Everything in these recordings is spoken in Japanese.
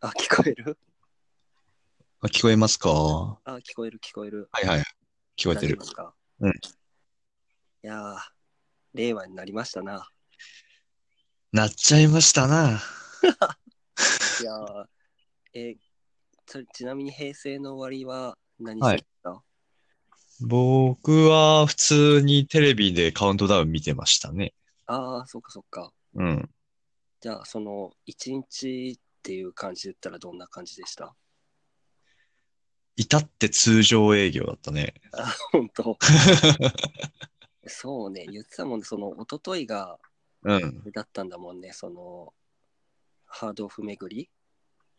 あ、聞こえる？あ聞こえますか？はあ、聞こえる聞こえる。いはい。聞こえてる大丈夫で。すか？うんいやー、令和になりましたな。なっちゃいましたな。いやー、えちちなみに平成の終わりは何はいしてた、僕は普通にテレビでカウントダウン見てましたね。ああ、そっかそっか。うん。じゃあ、その、一日っていう感じで言ったらどんな感じでした？至って通常営業だったね。あ、本当 そうね、言ってたもんね、その、一昨日が、うん。だったんだもんね、その、ハードオフ巡り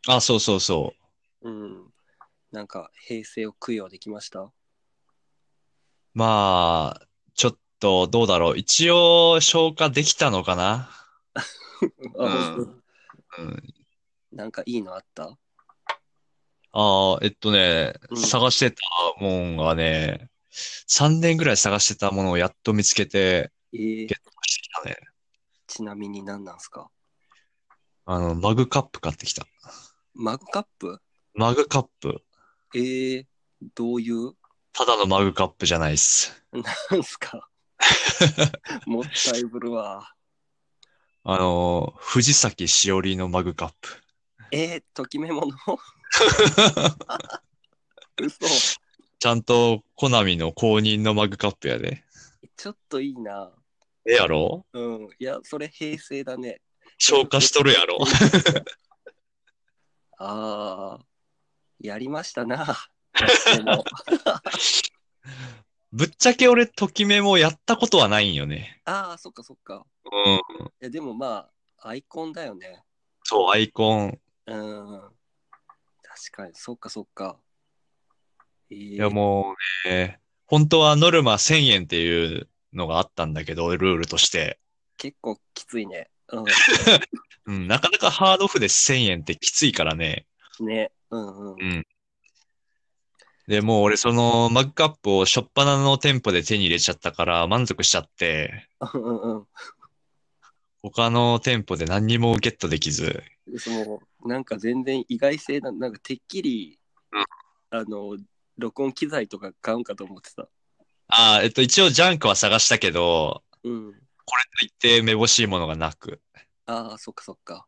あ、そうそうそうん。なんか、平成を供養できました？う。まあ、ちょっとどうだろう。一応消化できたのかな あ、うん本うん。当なんかいいのあった？ああ、えっとね、うん探してたもんがね、3年ぐらい探してたものをやっと見つけて、えーゲットしてきたね。ちなみに何なんすか？あの、マグカップ買ってきた。マグカップ？マグカップ。えー、どういう？ただのマグカップじゃないっす。なんすか？もったいぶるわ。あの、藤崎しおりのマグカップ。えー、ときめもの 嘘。ちゃんとコナミの公認のマグカップやで。ちょっといいな。ええやろ？うん。いや、それ平成だね。消化しとるやろ ああ、やりましたな。ぶっちゃけ俺、ときめもやったことはないんよね。ああ、そっかそっか。うん。いや、でもまあ、アイコンだよね。そう、アイコン。うん。確かに、そっかそっか。えー、いやもうね、本当はノルマ1000円っていうのがあったんだけど、ルールとして。結構きついね。う うん、なかなかハードオフで1000円ってきついからね。ん。ね。うんうん。うん。で、もう俺そのマグカップを初っ端の店舗で手に入れちゃったから満足しちゃって、うんうん他の店舗で何にもゲットできず、うん。その、なんか全然意外性な、なんかてっきり、うんあの、録音機材とか買うんかと思ってた。ああ、えっと一応ジャンクは探したけど、うん。これといってめぼしいものがなく、ああ、そっかそっか。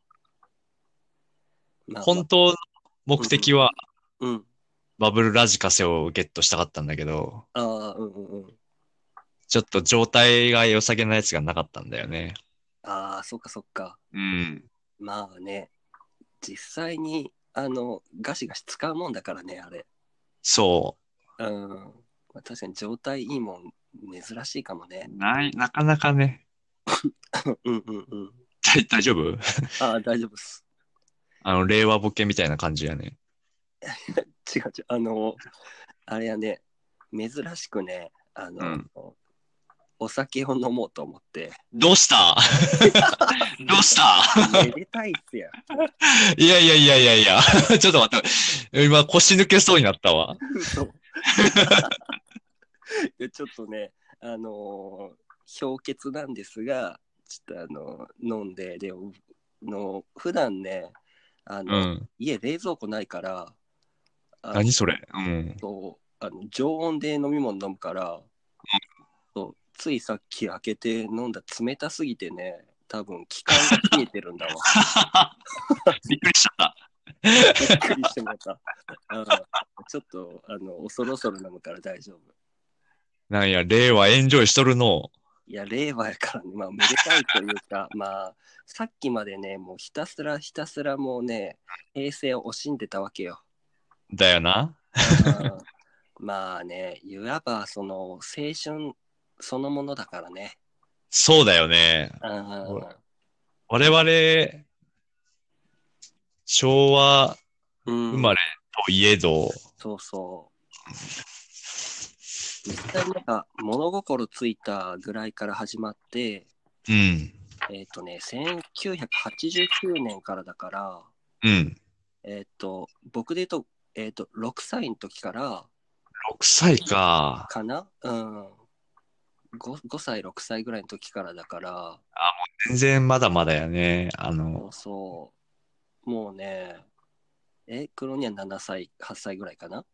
まあまあ本当の目的はうん。バブルラジカセをゲットしたかったんだけど、ああ、うんうんうん。ちょっと状態が良さげなやつがなかったんだよね。ああ、そっかそっか。うん。まあね、実際に、あの、ガシガシ使うもんだからね、あれ。そうん。まあ、確かに状態いいもん、珍しいかもね。う。ない、なかなかね。うんうんうん。大大丈夫？ああ、大丈夫っす。あの、令和ボケみたいな感じやね。違う違う。あの、あれやね、珍しくね、あの、うんお酒を飲もうと思って。どうした？どうした？めでたいっすや。いやいやいやいやいや。ちょっと待って。今腰抜けそうになったわ。ちょっとね、あのー氷結なんですが、ちょっとあの飲んで、で、の普段ね、あうの、ん。家冷蔵庫ないから、何それ？うん。そうあの常温で飲み物飲むから、そうついさっき開けて飲んだ冷たすぎてね、多分気管が冷えてるんだわ。びっくりしちゃった。びっくりしてもた。うんちょっとあの恐ろそろ飲むから大丈夫。なんや、令和エンジョイしとるの。いや、令和やからね、まあ、めでたいというか、まあ、さっきまでね、もうひたすらひたすらもうね、平成を惜しんでたわけよ。だよな。うんまあね、いわばその青春そのものだからね。そうだよね。うん我々、昭和うん生まれといえど、そうそう。実際なんか物心ついたぐらいから始まって、うん。えっ、とね、1989年からだから、うん。えっ、と、僕で言うと、えっ、と、6歳の時から、6歳か。かな？うん。5, 5歳、6歳ぐらいの時からだから、全然まだまだやね。あの、そうそう。もうね、え、黒には7歳、8歳ぐらいかな？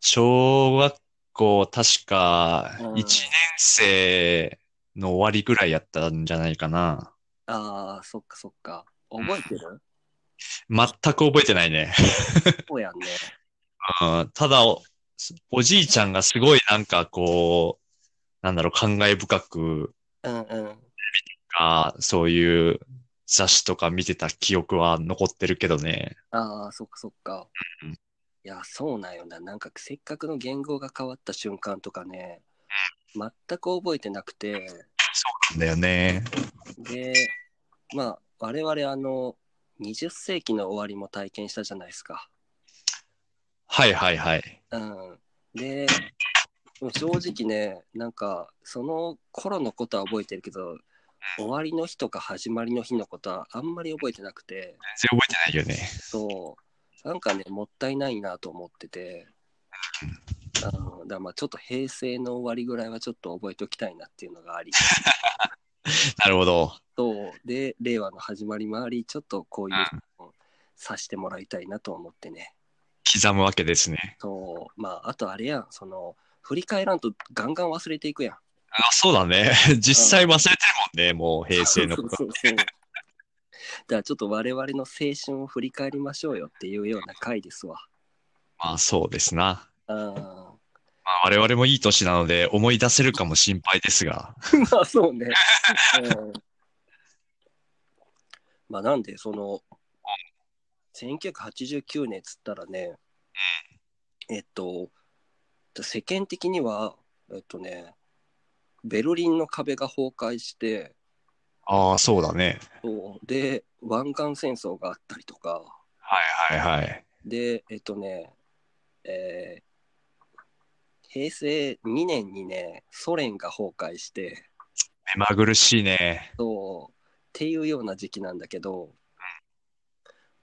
小学校、確かうん1年生の終わりぐらいやったんじゃないかな。ああ、そっかそっか。覚えてる？全く覚えてないね。そうやんね。うんただお、おじいちゃんがすごいなんかこう、なんだろう、感慨深く、うんうん。あそういう雑誌とか見てた記憶は残ってるけどね。ああ、そっかそっかうん。いや、そうなんよな。なんかせっかくの言語が変わった瞬間とかね、全く覚えてなくて、そうなんだよね。で、まあ、我々あの、20世紀の終わりも体験したじゃないですか。はいはいはい。うん。で、正直ね、なんか、その頃のことは覚えてるけど、終わりの日とか始まりの日のことはあんまり覚えてなくて、全然覚えてないよね。そう、なんかね、もったいないなと思ってて、うん、だまあちょっと平成の終わりぐらいはちょっと覚えておきたいなっていうのがあり、なるほど。そう、で、令和の始まりもあり、ちょっとこういうのをさしてもらいたいなと思ってね。刻むわけですね。そう、まあ、あとあれやん、その、振り返らんとガンガン忘れていくやん。あ、そうだね。実際忘れてるもんね、もう平成のこと。そうそうそう。だからちょっと我々の青春を振り返りましょうよっていうような回ですわ。まあそうですな。うん。まあ、我々もいい年なので思い出せるかも心配ですが。まあそうね。うん、まあなんで、その、1989年っつったらね、えっと、世間的には、えっとね、ベルリンの壁が崩壊して、ああ、そうだね。そうで、湾岸戦争があったりとか、はいはいはい。で、えっとね、えー平成2年にね、ソ連が崩壊して、目まぐるしいね。そう、っていうような時期なんだけど、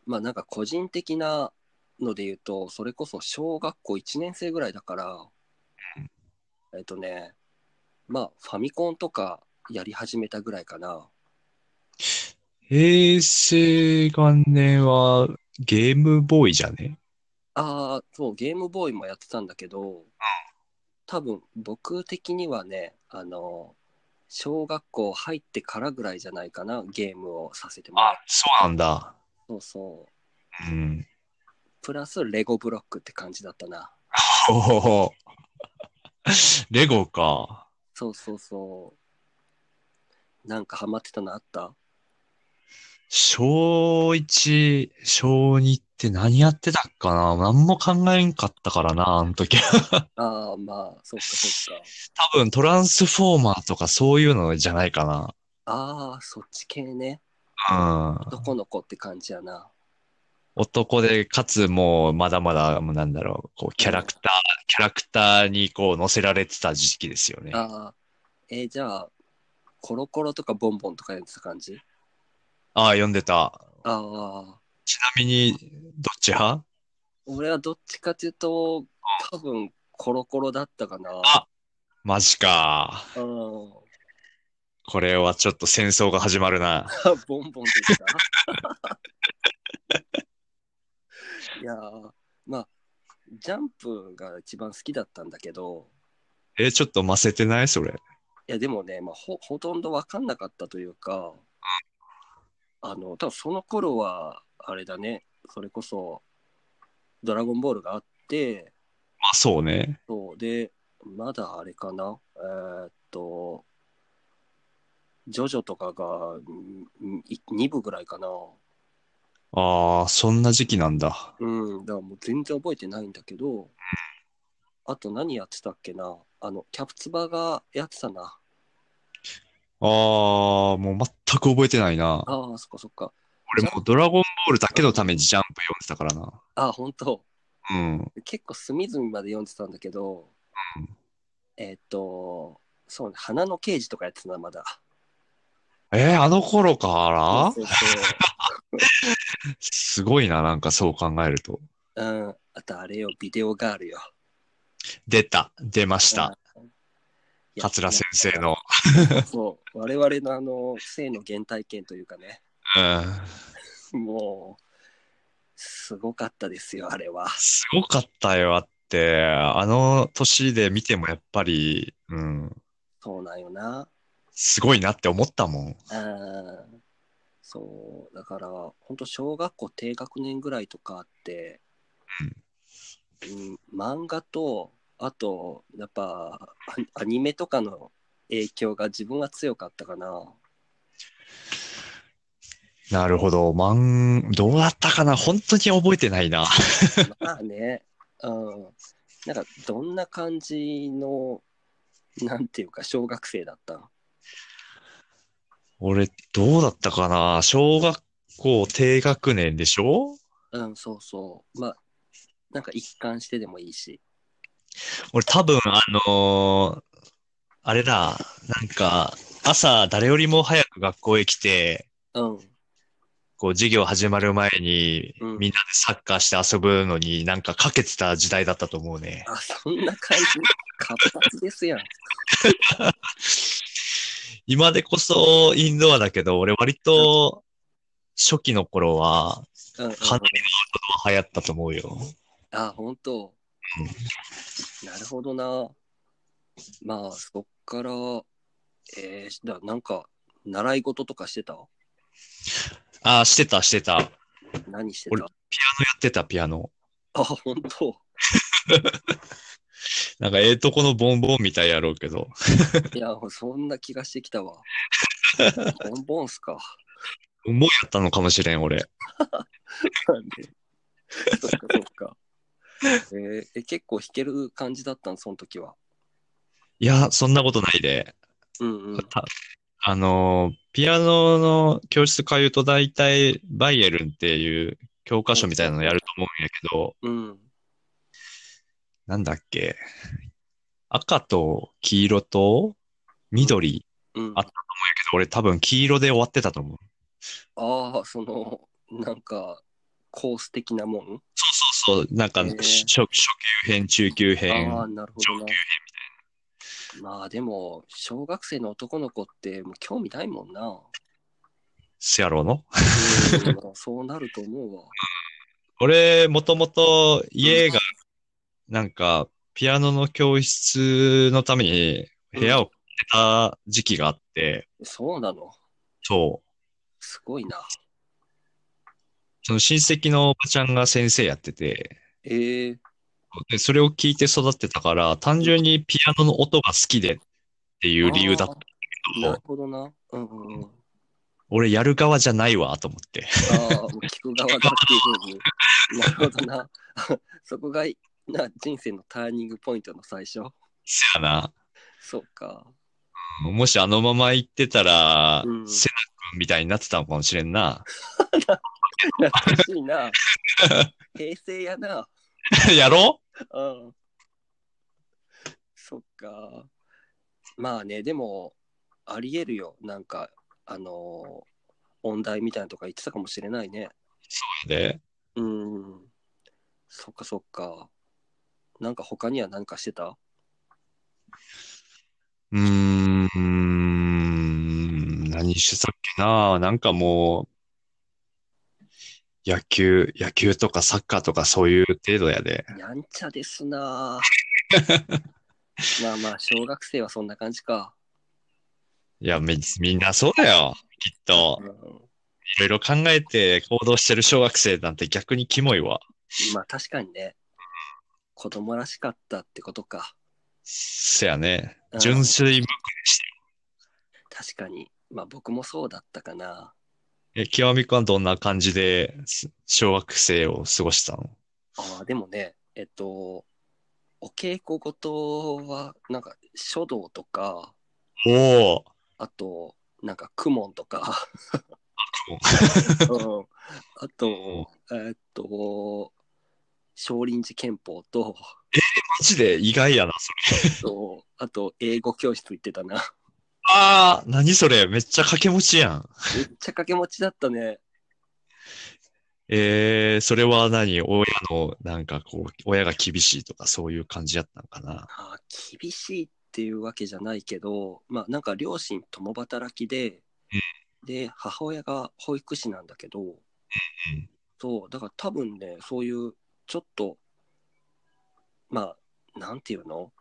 まあなんか個人的なので言うと、それこそ小学校1年生ぐらいだから、えっとね、まあファミコンとかやり始めたぐらいかな。平成元年はゲームボーイじゃね？ああ、そう、ゲームボーイもやってたんだけど、多分僕的にはね、あの、小学校入ってからぐらいじゃないかな、ゲームをさせてもらうあ、。そうなんだ。そうそう。うん。プラスレゴブロックって感じだったな。レゴか。そうそうそう。なんかハマってたのあった？小1、小2って何やってたっかな？何も考えんかったからな、あの時。ああ、まあ、そっかそっか。多分トランスフォーマーとかそういうのじゃないかな。ああ、そっち系ね。うん。男の子って感じやな。男で、かつもうまだまだ、もうなんだろう、こう、キャラクター、キャラクターにこう乗せられてた時期ですよね。ああ、えーじゃあ、コロコロとかボンボンとかやってた感じ？ああ、読んでた。ああ、ちなみに、どっち派？俺はどっちかというと、多分コロコロだったかな。あマジか。うん。これはちょっと戦争が始まるな。ボンボンでした。いやー、まあ、ジャンプが一番好きだったんだけど、え、ちょっとませてない？それ。いや、でもね、まあ、ほ、ほとんど分かんなかったというか、あの、多分その頃は、あれだね、それこそ、ドラゴンボールがあって、まあそうね。そう、で、まだあれかな、えーっと、ジョジョとかが2部ぐらいかな。ああ、そんな時期なんだ。うん、だからもう全然覚えてないんだけど、あと何やってたっけなあの、キャプツバがやってたな。ああ、もう全く覚えてないな。ああ、そっかそっか。俺もうドラゴンボールだけのためにジャンプ読んでたからな。ああ、本当うん。結構隅々まで読んでたんだけど、うんえーっと、そうね、花の刑事とかやってたな、まだ。えーあの頃から？そうそう すごいな、なんかそう考えると。そう。うん。あとあれよ、ビデオガールよ。出た。出ました。桂先生の。そう。我々のあの、性の原体験というかね、うん。もう、すごかったですよ、あれは。すごかったよ、あって、あの年で見てもやっぱり、うん、そうなんよな。すごいなって思ったもん。うん。そう、だから、本当小学校低学年ぐらいとかあって、うん、漫画と、あと、やっぱ、アアニメとかの影響が自分は強かったかな。なるほど。まん、どうだったかな？本当に覚えてないな。まあね、うん。なんか、どんな感じの、なんていうか、小学生だったん？俺、どうだったかな？小学校低学年でしょ？うん、そうそう。まあ、なんか一貫してでもいいし。俺多分、あのーあれだ、なんか、朝誰よりも早く学校へ来て、うん。こう授業始まる前にうんみんなでサッカーして遊ぶのになんかかけてた時代だったと思うね。あ、そんな感じ？活発ですやん。今でこそインドアだけど、俺割と初期の頃はかなりのアウトドア流行ったと思うよ。あ、本当。なるほどな。まあ、そっから、えー、だなんか、習い事とかしてた？ああ、してた、してた。や何して俺たってた、ピアノ。あ、本当。なんかええとこのボンボンみたいやろうけど。いや、そんな気がしてきたわ。ボンボンっすか。もうやったのかもしれん、俺。ねそっかそっか。えーえ、結構弾ける感じだったん、その時は。いや、そんなことないで。うんうん。たあのー、ピアノの教室通うと大体バイエルンっていう教科書みたいなのやると思うんやけど、うん。なんだっけ？赤と黄色と緑。うん。あ俺多分黄色で終わってたと思う。ああ、その、なんか、コース的なもん？そうそうそう。なんか、へー初初級編、中級編。ああ、なるほどな。まあでも、小学生の男の子ってもう興味ないもんな。せやろうの？うんそうなると思うわ。俺、もともと家が、なんか、ピアノの教室のために部屋を借りてた時期があって、そうなの？そう。すごいな。その親戚のおばちゃんが先生やってて、ええで、それを聞いて育ってたから、単純にピアノの音が好きでっていう理由だったけどなる、ほどな。うんうんうん。俺やる側じゃないわ、と思って。ああ、もう聞く側だっていうふうに。なるほどな。そこがな人生のターニングポイントの最初。せやな。そうか。もしあのまま行ってたら、うんセナ君みたいになってたのかもしれんな。懐かしいな。平成やな。やろ？うん。そっか。まあね、でも、ありえるよ。なんか、あのー音大みたいなとか言ってたかもしれないね。うで。うん。そっかそっか。なんか他には何かしてた？うーん、何してたっけな？なんかもう、野球、野球とかサッカーとかそういう程度やで。やんちゃですな まあまあ、小学生はそんな感じか。いや、み、みんなそうだよ。きっとう。ん、いろいろ考えて行動してる小学生なんて逆にキモいわ。まあ確かにね。子供らしかったってことか。せやねう。ん純粋無垢でしたよ。確かに。まあ僕もそうだったかな。え、極みくんはどんな感じです小学生を過ごしたの？ああ、でもね、えっと、お稽古事は、なんか書道とか、おおあと、なんか公文とか、公 うん、あと、えっと、少林寺拳法と、マジで意外やな、それ。とあと、英語教室行ってたな。ああ、何それめっちゃ掛け持ちやん。めっちゃ掛け持ちだったね。えー、それは何？親の、なんかこう、親が厳しいとかそういう感じやったのかな？あー厳しいっていうわけじゃないけど、まあなんか両親共働きで、で、母親が保育士なんだけど、そう、だから多分ね、そういう、ちょっと、まあ、なんていうの？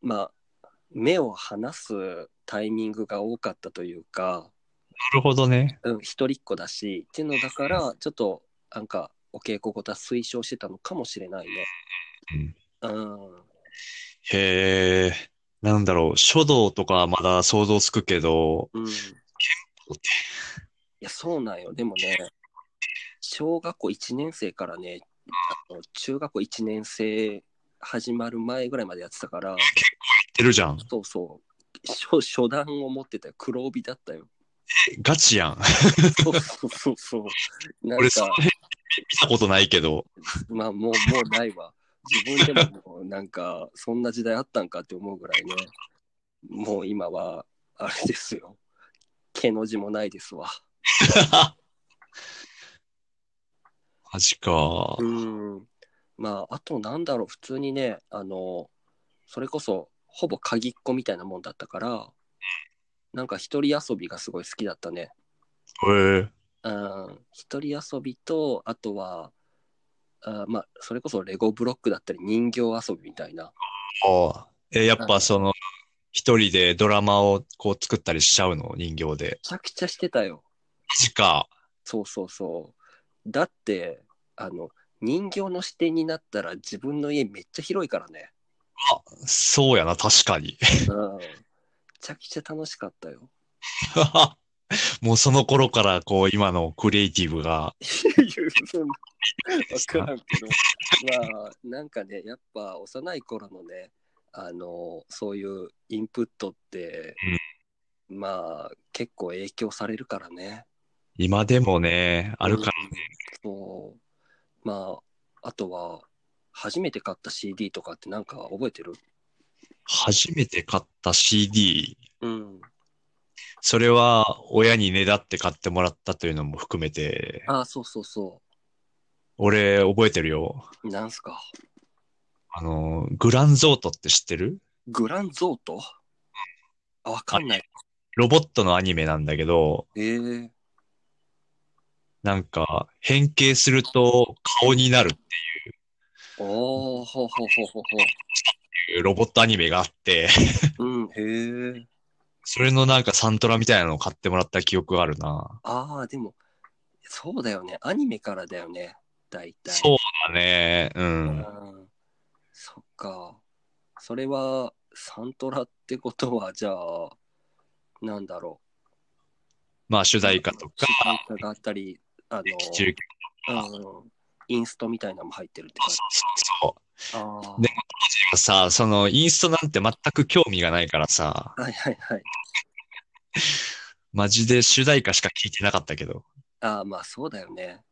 まあ、目を離すタイミングが多かったというか、なるほどね。うん、一人っ子だし、っていうのだから、ちょっと、なんか、お稽古事は推奨してたのかもしれないね。うん、うん。へえ、なんだろう、書道とかはまだ想像つくけど、うん。いや、そうなんよ。でもね、小学校1年生からね、あの中学校1年生始まる前ぐらいまでやってたから、言ってるじゃん。そうそう、初初段を持ってたよ。黒帯だったよ。ガチやん。そうそうそうそう。なん俺、そのか、辺見たことないけど。まあもう、もうないわ。自分でももうなんか、そんな時代あったんかって思うぐらいね。もう今は、あれですよ。毛の字もないですわ。マジか。うん。まあ、あとなんだろう、普通にね、あの、それこそ、ほぼ鍵っ子みたいなもんだったから、なんか一人遊びがすごい好きだったね。へえ。うん。一人遊びと、あとは、あまあ、それこそレゴブロックだったり人形遊びみたいな。ああ。え、やっぱその、一人でドラマをこう作ったりしちゃうの？人形で。めちゃくちゃしてたよ。マジか。そうそうそう。だって、あの、人形の視点になったら自分の家めっちゃ広いからね。そうやな、確かに。うん。めちゃくちゃ楽しかったよ。もうその頃からこう今のクリエイティブが。わからんけど、まあ、なんかね、やっぱ幼い頃のね、あの、そういうインプットって、まあ、結構影響されるからね。今でもね、あるからね。そう。まあ、あとは、初めて買った CD とかってなんか覚えてる？初めて買った CD。うん。それは親にねだって買ってもらったというのも含めて、ああ、そうそうそ俺覚えてるよ。う。なんすか？あの、グランゾートって知ってる？グランゾート？あ、わかんない。ロボットのアニメなんだけど、ええなんか変形すると顔になるっておー、ほうほうほうほうほいうロボットアニメがあって、う。うん、へえ。それのなんかサントラみたいなのを買ってもらった記憶があるな。ああ、でも、そうだよね。アニメからだよね。大体。そうだね。う。うんん。そっか。それは、サントラってことは、じゃあ、なんだろまあ主う。題歌とか、主題歌があったり、あ中の、うん、インストみたいなのも入ってるってそうそうそう。感じ。ああ。でさ、そのインストなんて全く興味がないからさ、はいはいはい。マジで主題歌しか聞いてなかったけど。ああ、まあそうだよね。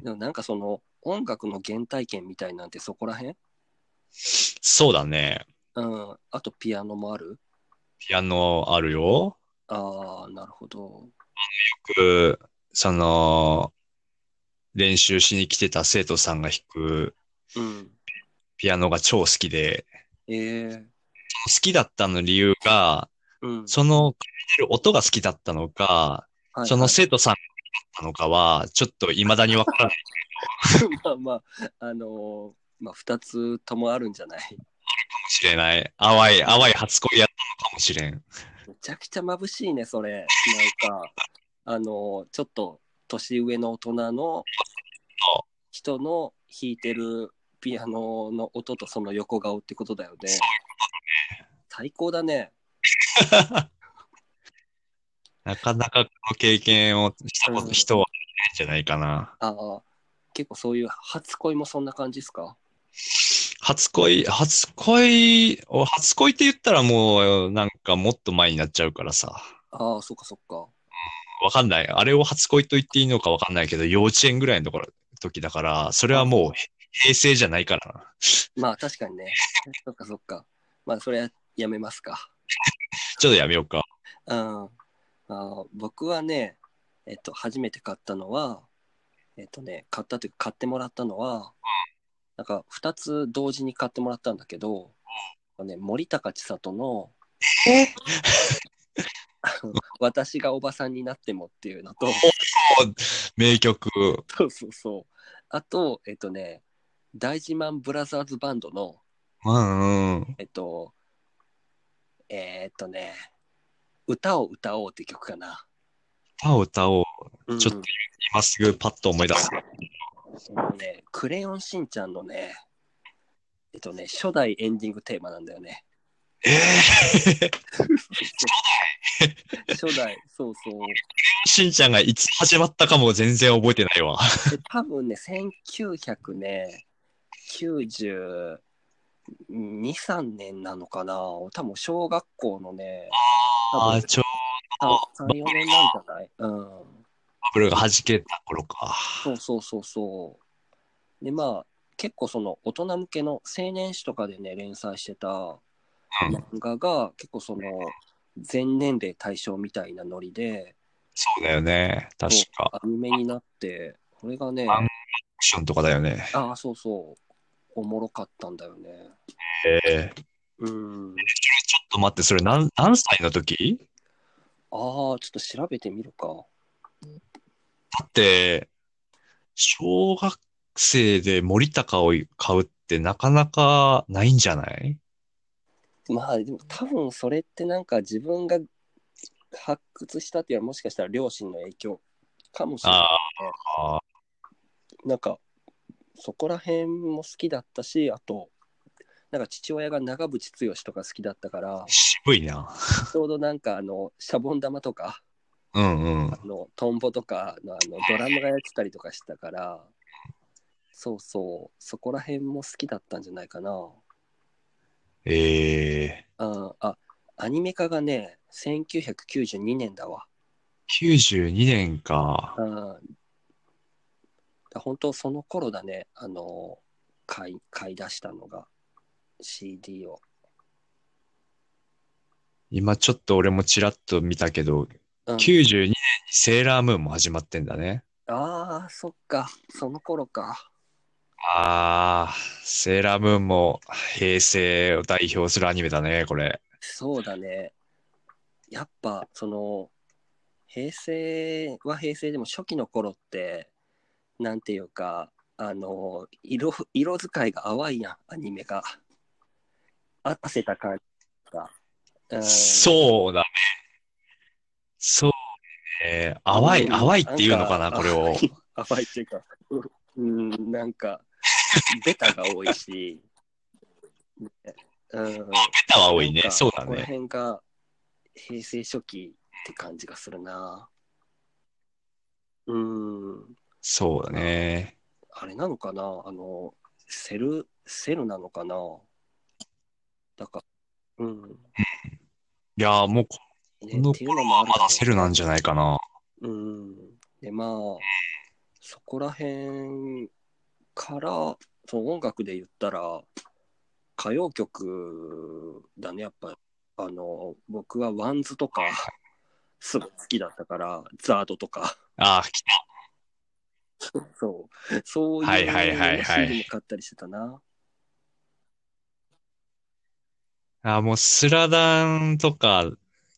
でもなんかその、音楽の原体験みたいなんてそこらへんそうだね。うん。あとピアノもある？ピアノあるよ。ああ、なるほど。僕、その、練習しに来てた生徒さんが弾くうん。ピアノが超好きで、ええ好きだったの理由が、うん。その、る音が好きだったのか、はいそのはい生徒さんだったのかは、ちょっと未だにわからないかも まあまあ、あのーまあ二つともあるんじゃない？しれない。淡い、淡い初恋やったのかもしれん。めちゃくちゃ眩しいね、それ。なんか、あのーちょっと年上の大人の人の弾いてるピアノの音とその横顔ってことだよね。最高だね。なかなかこの経験をしたこと、うん人はいないんじゃないかな。ああ、結構そういう初恋もそんな感じですか？初恋、初恋、お初恋って言ったらもう、なんかもっと前になっちゃうからさ。ああ、そっかそっか。わかんない。あれを初恋と言っていいのかわかんないけど、幼稚園ぐらいのところ、時だから、それはもうへ平成じゃないからな。まあ確かにね。そっかそっか。まあそれはやめますか。ちょっとやめようか。うん。あ僕はね、えっと、初めて買ったのは、えっとね、買ったというか買ってもらったのは、なんか2つ同時に買ってもらったんだけど、ね、森高千里の、あの 私がおばさんになってもっていうのと、名曲。そうそうそう。あと、えっとね、大自慢ブラザーズバンドの、うんうん。えっと、えーっとね、歌を歌おうって曲かな。歌を歌おう。うんちょっと今すぐパッと思い出す。えっとね、クレヨンしんちゃんのね、えっとね、初代エンディングテーマなんだよね。ええ 初代、そうそう。しんちゃんがいつ始まったかも全然覚えてないわ。で多分ね、1900ね、92、3年なのかな。多分小学校のね、ああ、ちょう3、4年なんじゃない？うん。バブルが弾けた頃か。そうそうそうそう。で、まあ、結構その大人向けの青年誌とかでね、連載してたうん。漫画が結構その全年齢対象みたいなノリで、そうだよね。確か。アニメになって、これがね、アクションとかだよね。ああ、そうそう、おもろかったんだよね。ええうん。ちょっと待って、それ何、何歳の時？ああ、ちょっと調べてみるか。だって、小学生で森高を買うってなかなかないんじゃない？まあ、でも多分それってなんか自分が発掘したっていうのはもしかしたら両親の影響かもしれない。なんか、そこら辺も好きだったし、あと、なんか父親が長渕剛とか好きだったから、渋いな。ちょうどなんかあの、シャボン玉とか、うんうん。あのトンボとかのあのドラムがやってたりとかしたから、そうそう、そこら辺も好きだったんじゃないかな。ええあ、あアニメ化がね、1992年だわ。92年か。あ本当その頃だね、あの、買い、買い出したのが、CD を。今ちょっと俺もちらっと見たけど、うん、92年にセーラームーンも始まってんだね。ああ、そっか、その頃か。ああ、セーラームーンも平成を代表するアニメだね、これ。そうだね。やっぱ、その、平成は平成でも初期の頃って、なんていうか、あの、色、色使いが淡いやん、アニメが。あ汗た感じが。うんそうだね。そうね。淡い、うん淡いっていうのかな、んこれを。淡いっていうか、うん、なんか、ベタが多いし、ねうん、ベタは多いねそうだここらね。辺が平成初期って感じがするな。うん、そうだね。あれなのかな？あの、セル、セルなのかな？だから、うん。いやー、もうこね、の頃はまだセルなんじゃないかな。うん。で、まあ、そこら辺から、その音楽で言ったら、歌謡曲だね、やっぱ。あの、僕はワンズとか、すごい好きだったから、ザードとか、ああ、来そう、そういうはいはいはいはい CD も買ったりしてたな。た。あーもうスラダンとか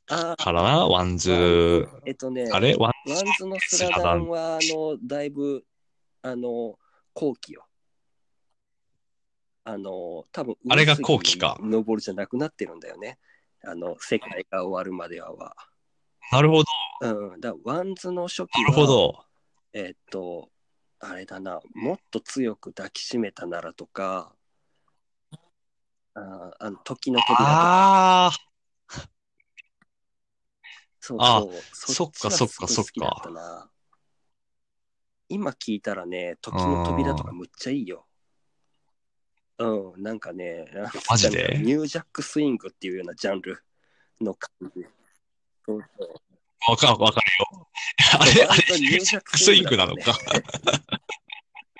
あからな、ワンあ、ズ。えっとね、あれ？ワンズのスラダンは、あの、だいぶ、あの、後期よ。あの、多分あれが後期か上杉昇じゃなくなってるんだよね。あの、世界が終わるまではは。なるほど、うん。だ WANDSの初期なるほは、ど。えっと、あれだな、もっと強く抱きしめたならとか、ああの時の扉とか、ああ、そうあそう、そっかそっかそっか。今聞いたらね、時の扉とかむっちゃいいよ。うん、なんかね、マジで？ニュージャックスイングっていうようなジャンルの感じ。そうそう。わかる、わかるよ。あれ、あれ、ニュージャックスイングなのか。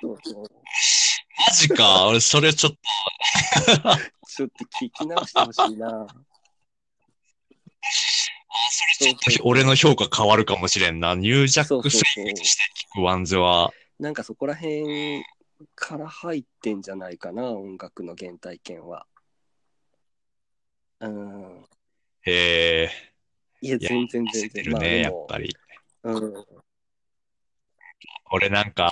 そうそう。マジか。俺、それちょっと、ちょっと聞き直してほしいな。それちょっと俺の評価変わるかもしれんな。ニュージャックスイングとして聞く WANDSは。なんかそこら辺から入ってんじゃないかな、音楽の原体験は。うん。へえ、いや、全然全然。るね、やっぱり。うん。俺なんか、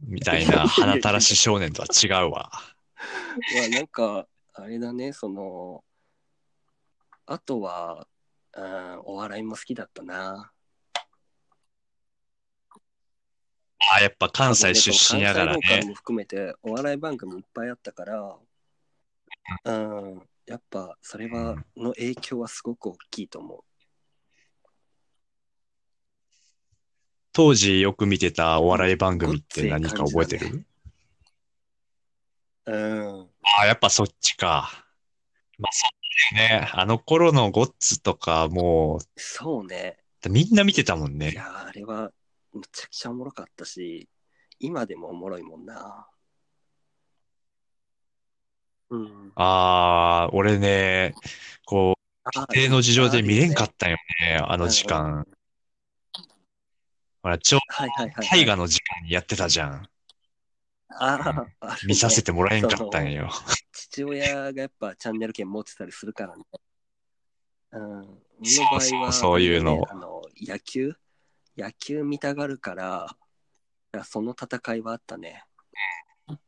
みたいな鼻たらし少年とは違うわ。まあなんか、あれだね、その、あとは、うん、お笑いも好きだったな。あ、やっぱ関西出身やからね関西。も含めてお笑い番組いっぱいあったから、うん、やっぱそれは、の影響はすごく大きいと思当時よく見てたお笑い番組って何か覚えてる？う。うん。あ、やっぱそっちか。まあ、そね。あの頃のゴッツとかもそうね。う、みんな見てたもんね。いやー、あれはむちゃくちゃおもろかったし、今でもおもろいもんな。うん。ああ、俺ね、こう、あ家庭の事情で見れんかっったんよね、あの時うん間。ほら、ちょうた。はいはいはい、ど大河の時間にやってたじゃん。あーあ見させてもらえんかったんよ。父親がやっぱチャンネル権持ってたりするからね。うん。そう俺の場合は、そういうのあの野球？野球見たがるから、だからその戦いはあったね。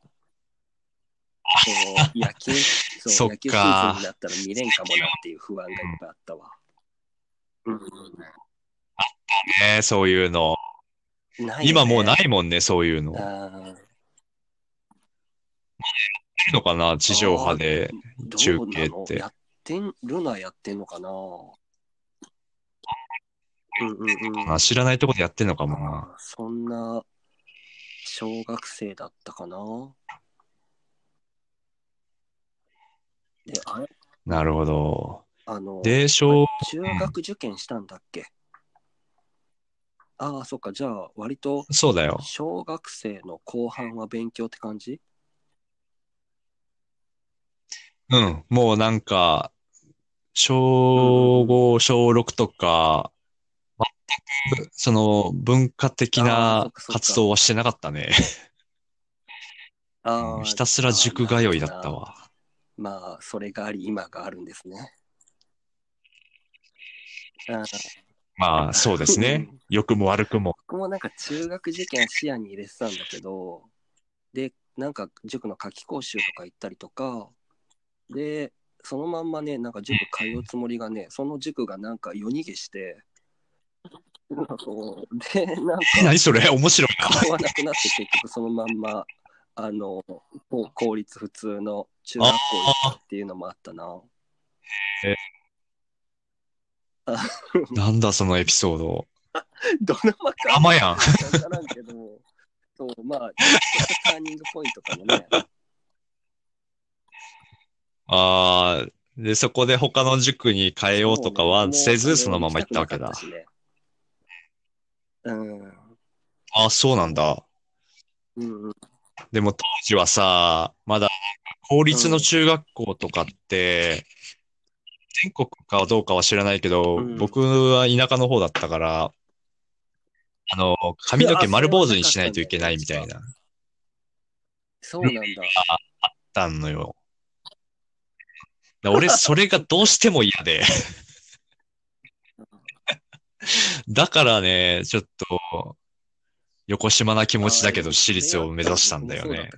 そう野球、そっかそう野球シーズンになったら見れんかもなっていう不安がいっぱいあったわ。うん、ね、そういうの。今もうないもんね、そういうの。あるのかな、地上波で。ど中継っての？やってん、ルナやってんのかな？うんうんうん。あ知らないとこでやってんのかもな。そんな小学生だったかな？で、あれ？なるほど。あの、で、小、中学受験したんだっけ、ああ、そっか、じゃあ、割とそうだよ。小学生の後半は勉強って感じ？うん。もうなんか、小5、小6とか、全く、その、文化的な活動はしてなかったね。ああ、うんひたすら塾通いだったわ。まあ、それがあり、今があるんですね。あまあ、そうですね。良くも悪くも。僕もなんか中学受験視野に入れてたんだけど、で、なんか塾の夏期講習とか行ったりとか、で、そのまんまね、なんか塾通うつもりがね、その塾がなんか夜逃げして、そうで、なんか、え、何それ？面白いな。通わなくなって結局そのまんま、あの、こう公立普通の中学校行ったっていうのもあったな。なんだそのエピソード。ドラマかドラマやん。わからんけど、そう、まあ、ターニングポイントかもね。ああ、で、そこで他の塾に変えようとかはせず、そのまま行ったわけだ。うん。あ、そうなんだ。うんうん。でも当時はさ、まだ公立の中学校とかって、全国かどうかは知らないけど、うん僕は田舎の方だったから、あの、髪の毛丸坊主にしないといけないみたいな、そうなんだ。たんのよ。だ俺、それがどうしても嫌で。だからね、ちょっと、横島な気持ちだけど、私立を目指したんだよね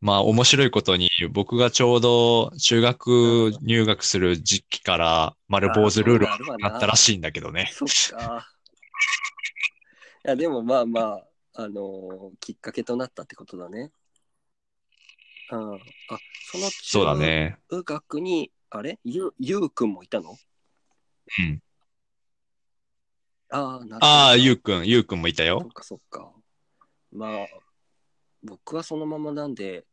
まあ面白いことに、僕がちょうど中学入学する時期から丸坊主ルールがなったらしいんだけどね。そっか。いや、でもまあまあ、あのーきっかけとなったってことだね。うん。あ、そのそうだね。中学に、あれ？ゆ、ゆうくんもいたの？うん。ああ、なるほど。ああ、ゆうくん、ゆうくんもいたそよっ。かそっか。まあ、僕はそのままなんで、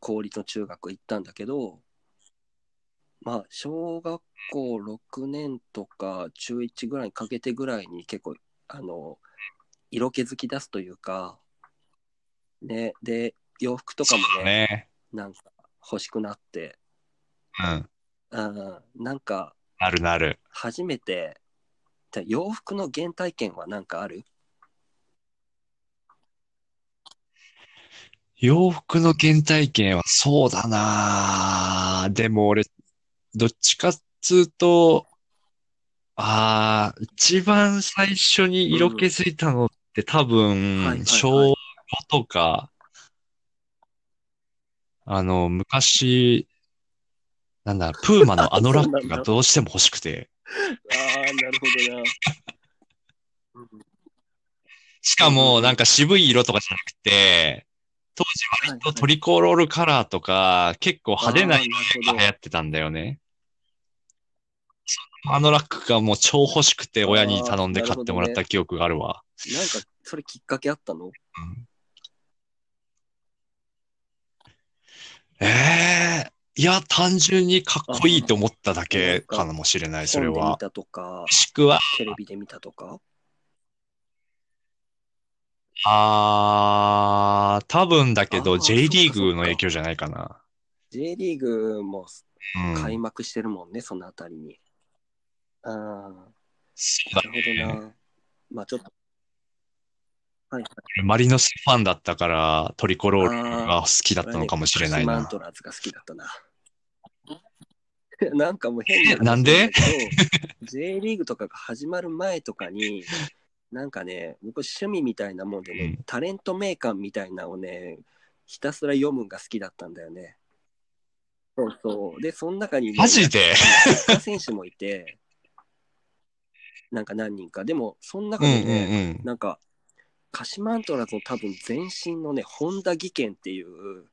公立の中学行ったんだけど、まあ、小学校6年とか中1ぐらいにかけてぐらいに結構、あの、色気づき出すというか、ね、で、洋服とかもね、ね。なんか欲しくなって、うん。うん、なんかなるなる。初めて、じゃあ洋服の原体験はなんかある？洋服の原体験はそうだなでも俺、どっちかっつうと、ああ、一番最初に色気づいたのって多はいはいは分、い小5とか、あの、昔、なんだ、プーマの あのラックがどうしても欲しくて、ああ、なるほどな。うん。しかもなんか渋い色とかじゃなくて、当時割とトリコロールカラーとか、結構派手な色が流行ってたんだよね。あのラックがもう超欲しくて親に頼んで買ってもらった記憶があるわ。なんか、それきっかけあったの？うんええいや、単純にかっこいいと思っただけかもしれない、それは。見たとかも、しくは、テレビで見たとか？あー、多分だけど J リーグの影響じゃないかな。J リーグもうん。開幕してるもんね、そのあたりに。ああ、そうだなるほどね。な。まあちょっと。はいはい。マリノスファンだったからトリコロールが好きだったのかもしれないな鹿島アン。トラーズが好きだったな。なんかもう変ななんで？J リーグとかが始まる前とかに、なんかね、僕趣味みたいなもんでね、うんタレント名鑑みたいなのをね、ひたすら読むのが好きだったんだよね。そうそう。で、その中にね、マジで？選手もいて、なんか何人か。でも、その中うんうんでね、うん。なんか、鹿島アントラーズの多分前身のね、本田技研っていう、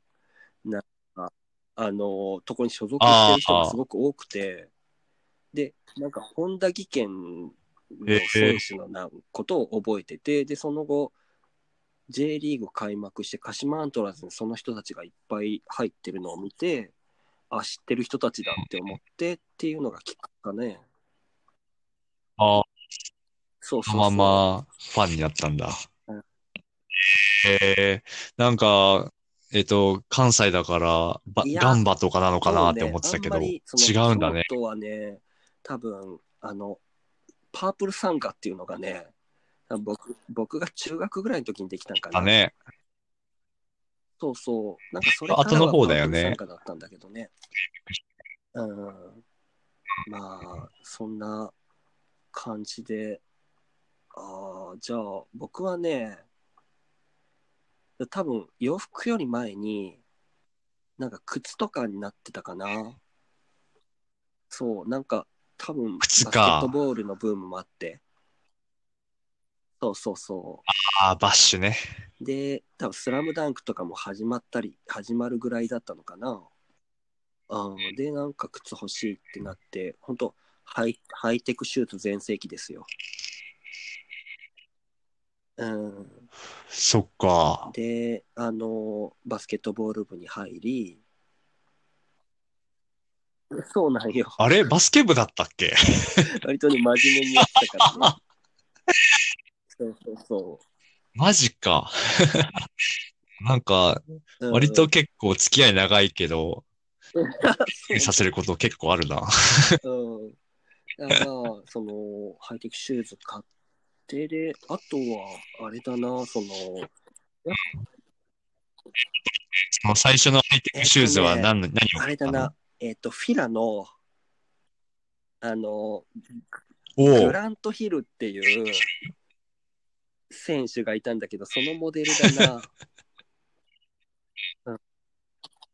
なんか、あのとこに所属してる人がすごく多くて、で、なんか、本田技研の選手のなことを覚えてて、で、その後、J リーグ開幕して、鹿島アントラーズにその人たちがいっぱい入ってるのを見て、あ、知ってる人たちだって思ってっていうのがきっかね。あそうそうそう。そのままファンになったんだうん。えー、なんか、えっと、関西だから、ばいやガンバとかなのかなって思ってたけど、あんまりその違うんだね。京都はね、多分、あの、パープルサンガっていうのがね、僕僕が中学ぐらいの時にできたんかな。だね。そうそう。なんかそれからは後の方だよねだったんだけどね。うん。まあ、そんな感じで、ああ、じゃあ僕はね、多分洋服より前に、なんか靴とかになってたかな。そう、なんか多分バスケットボールのブームもあって。そうそうそあー、バッシュね。う。で、多分スラムダンクとかも始まったり、始まるぐらいだったのかな。うん、で、なんか靴欲しいってなって、本当ハイハイテクシューズ全盛期ですよ。うん。そっか。で、あの、バスケットボール部に入り、そうなんよ。あれ？バスケ部だったっけ？割とね、真面目にやってたからね。そうそうそマジか。なんか、う。うん割と結構付き合い長いけど、そ うさせること結構あるな。うん。だから、その、ハイテクシューズ買って、で、あとは、あれだな、その、その最初のハイテクシューズは何,、何をあれだな、えっ、と、フィラの、あの、おグおラントヒルっていう選手がいたんだけど、そのモデルだな。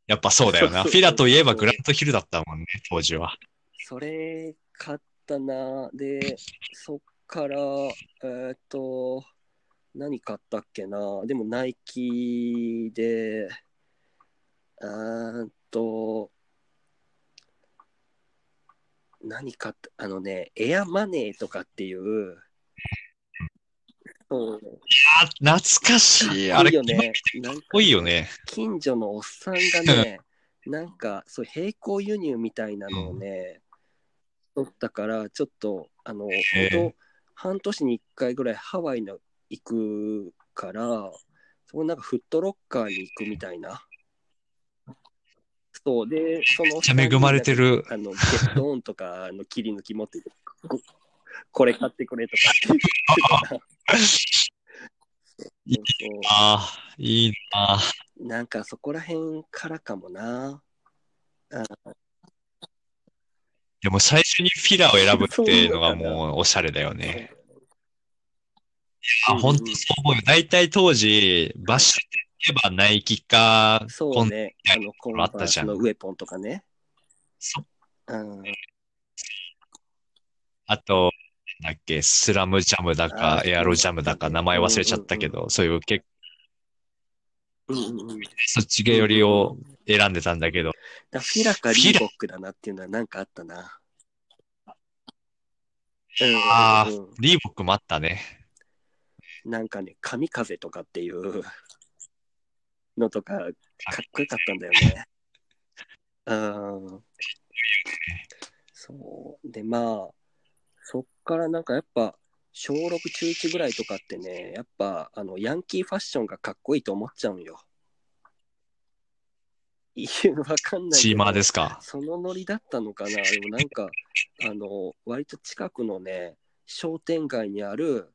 やっぱそうだよな。フィラといえばグラントヒルだったもんね、当時は。それ買ったな。で、そっから、えーっと、何買ったっけな？でもナイキで、あーっと、何買った？あのね、エアマネーとかっていう、そう、あ、懐かしい。あれ、かかっこいいよね。なんっかこいいよね。近所のおっさんがね、なんかそう並行輸入みたいなのをね、取ったから、ちょっと、あの、へー本当半年に1回ぐらいハワイの行くから、そこなんかフットロッカーに行くみたいな。そうで、そのめっちゃ恵まれてるあの、ゲットオンとかの切り抜き持ってて、ここれ買ってくれとかああ、いいな。なんかそこら辺からかもな。あでも最初にフィラーを選ぶっていうのがもうおしゃれだよね。あ、本当そう思うよ。大体当時、バッシュって言えばナイキか、そうね。あの、コンースのウェポンとかね。そうん。あと、なんだっけ、スラムジャムだかエアロジャムだか、名前忘れちゃったけど、そういう結。そっち系よりを選んでたんだけど、だフィラかリーボックだなっていうのはなんかあったな。うん、ああ、リーボックもあったね。なんかね、神風とかっていうのとか、かっこよかったんだよね。うん。そう。で、まあ、そっからなんかやっぱ、小6中1ぐらいとかってね、やっぱ、あの、ヤンキーファッションがかっこいいと思っちゃうんよ。いや、わかんない。チーマーですか？そのノリだったのかな？でもなんか、あの、割と近くのね、商店街にある、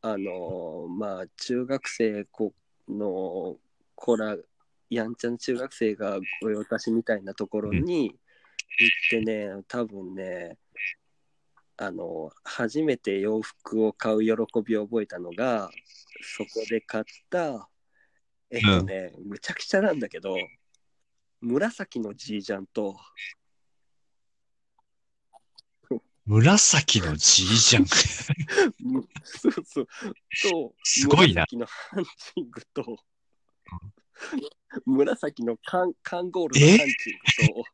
あの、まあ、中学生この子ら、やんちゃな中学生が御用達みたいなところに行ってね、多分ね、あの、初めて洋服を買う喜びを覚えたのが、そこで買った、えっとね、むちゃくちゃなんだけど、紫のじいちゃんと、紫のじいじゃん？むそうそう。と、すごいな紫のハンチングと、紫のカンカンゴールのハンチングと、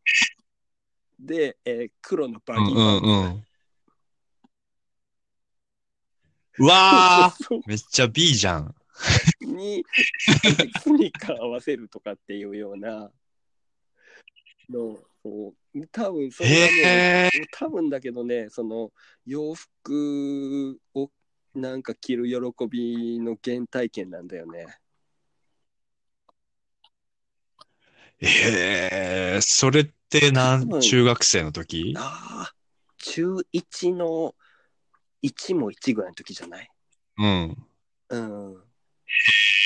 で、えー黒のバギーうんうんうん。うわーそうめっちゃ B じゃん。に、スニーカー合わせるとかっていうようなの、そう多分それがね、へ多分だけどね、その洋服をなんか着る喜びの原体験なんだよね。え。えー、それってな多分ん、中学生の時ああ、中1の1も1ぐらいの時じゃない？うん。うん。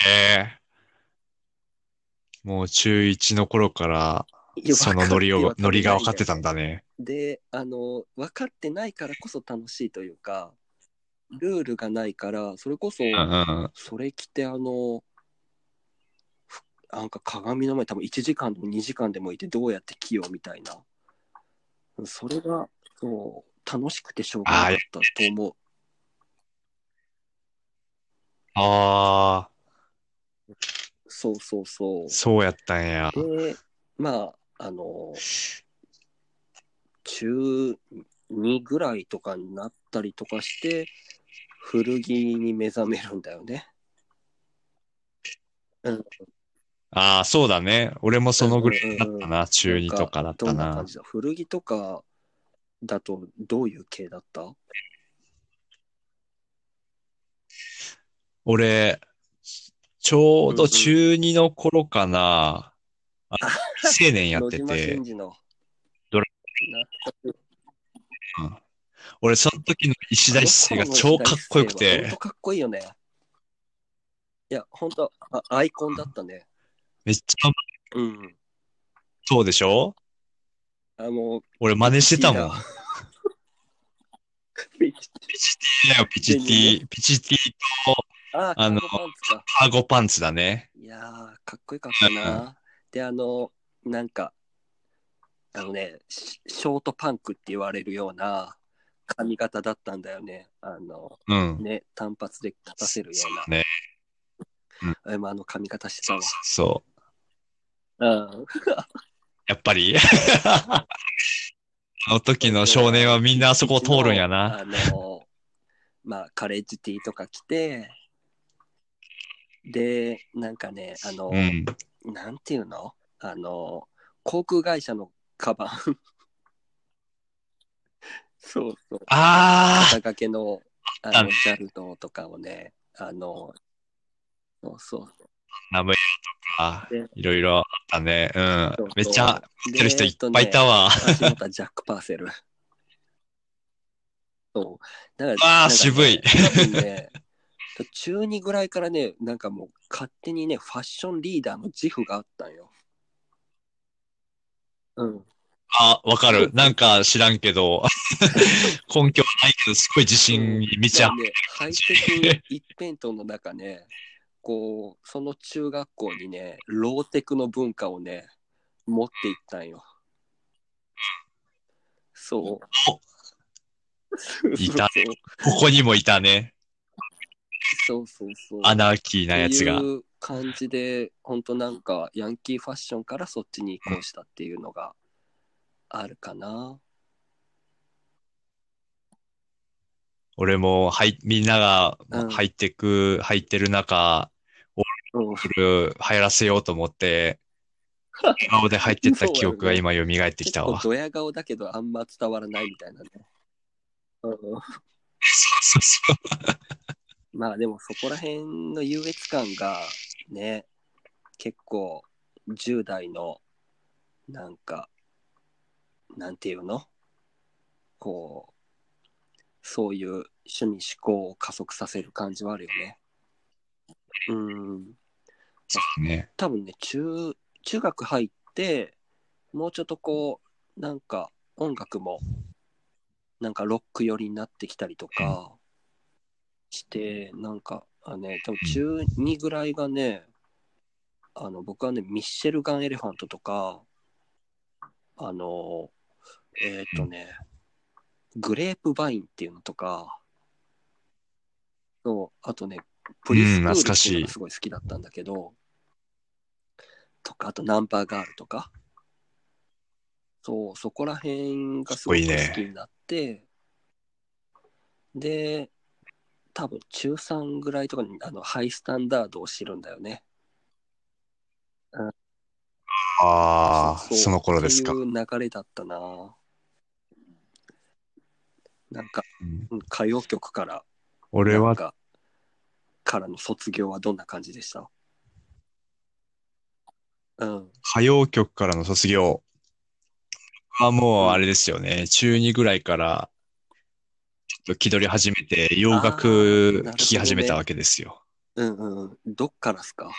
えー。もう中1の頃から、そのノリを、ノリが分かってたんだね。で、あの、分かってないからこそ楽しいというか、ルールがないから、それこそ、うんうん。それ着て、あの、ふなんか鏡の前、多分1時間でも2時間でもいて、どうやって着ようみたいな。それが、そう、楽しくてしょうがなかったと思う。あそうそうそうー、。そうやったんや。で、まあ、あの、中2ぐらいとかになったりとかして、古着に目覚めるんだよね。うん、ああ、そうだね。俺もそのぐらいだったうんうん。中2とかだったなどんな感。じだ？古着とかだとどういう系だった？俺、ちょうど中2の頃かな。あ青年やってて。ドラな俺その時の石田一生が超かっこよく本て当、かっこいいよね。いや、本当あアイコンだったね。めっちゃうん。そうでしょ？あの、俺真似してたもん。ピチティだよ、ピチティ。ピチティあ、あのカーゴパンツだね。いやー、かっこよかったな。で、あの、なんか、あのね、シショートパンクって言われるような髪型だったんだよね。あの、うん。ね、単発で立たせるよそううな。ね。あれもあの髪型してたわ。そう。うん。やっぱり あの時の少年はみんなあそこを通るんやな。あの、まあ、カレッジティーとか着て、で、なんかね、あの、うん。なんていうの？あの、航空会社のカバン。そうそう。あ肩掛けの、あの、ジャルドとかをね、あの、そうそう。ー、ナムヤとかで、いろいろあったね。うんそう。めっちゃ見見てる人いっぱいいたわ。足元はジャック・パーセル。そう。だから、わーなんかね渋いね、中2ぐらいからね、なんかもう勝手にね、ファッションリーダーの自負があったんよ。うん。あ、わかる。なんか知らんけど、根拠はないけど、すごい自信に満ち溢れね、ハイテク一辺倒の中ね、こう、その中学校にね、ローテクの文化をね、持っていったんよ。そう。いたそうここにもいたね。そうそうそう。アナーキーなやつが。いう感じで、本当なんか、ヤンキーファッションからそっちに移行したっていうのがあるかな。俺も、はい、みんながうん入ってく、入ってる中、うん。それを流行らせようと思って、顔で入ってった記憶が今蘇ってきたわ。ドヤ顔だけどあんま伝わらないみたいなね。うん、そうそうそう。まあでもそこら辺の優越感がね、結構10代のなんか、なんていうの？こう、そういう趣味思考を加速させる感じはあるよね。うん。そうね。多分ね、中、中学入って、もうちょっとこう、なんか音楽も、なんかロック寄りになってきたりとかして、なんか、あね、多分中2ぐらいがね、あの、僕はね、ミッシェルガン・エレファントとか、あの、えっ、とね、グレープバインっていうのとか、そう、あとね、プリスクールっていうのがすごい好きだったんだけど、とか、あとナンバーガールとか、そう、そこら辺がすごい好きになって、で、多分中3ぐらいとかにあのハイスタンダードを知るんだよね。ああ、うその頃ですか。そういう流れだったな。なんか、うんうん歌謡曲から、俺は、か、からの卒業はどんな感じでした？うん。歌謡曲からの卒業はもうあれですよね。中2ぐらいから、ちょっと気取り始めて、洋楽聴き始めたわけですよ。うんうんうん。どっからっすか？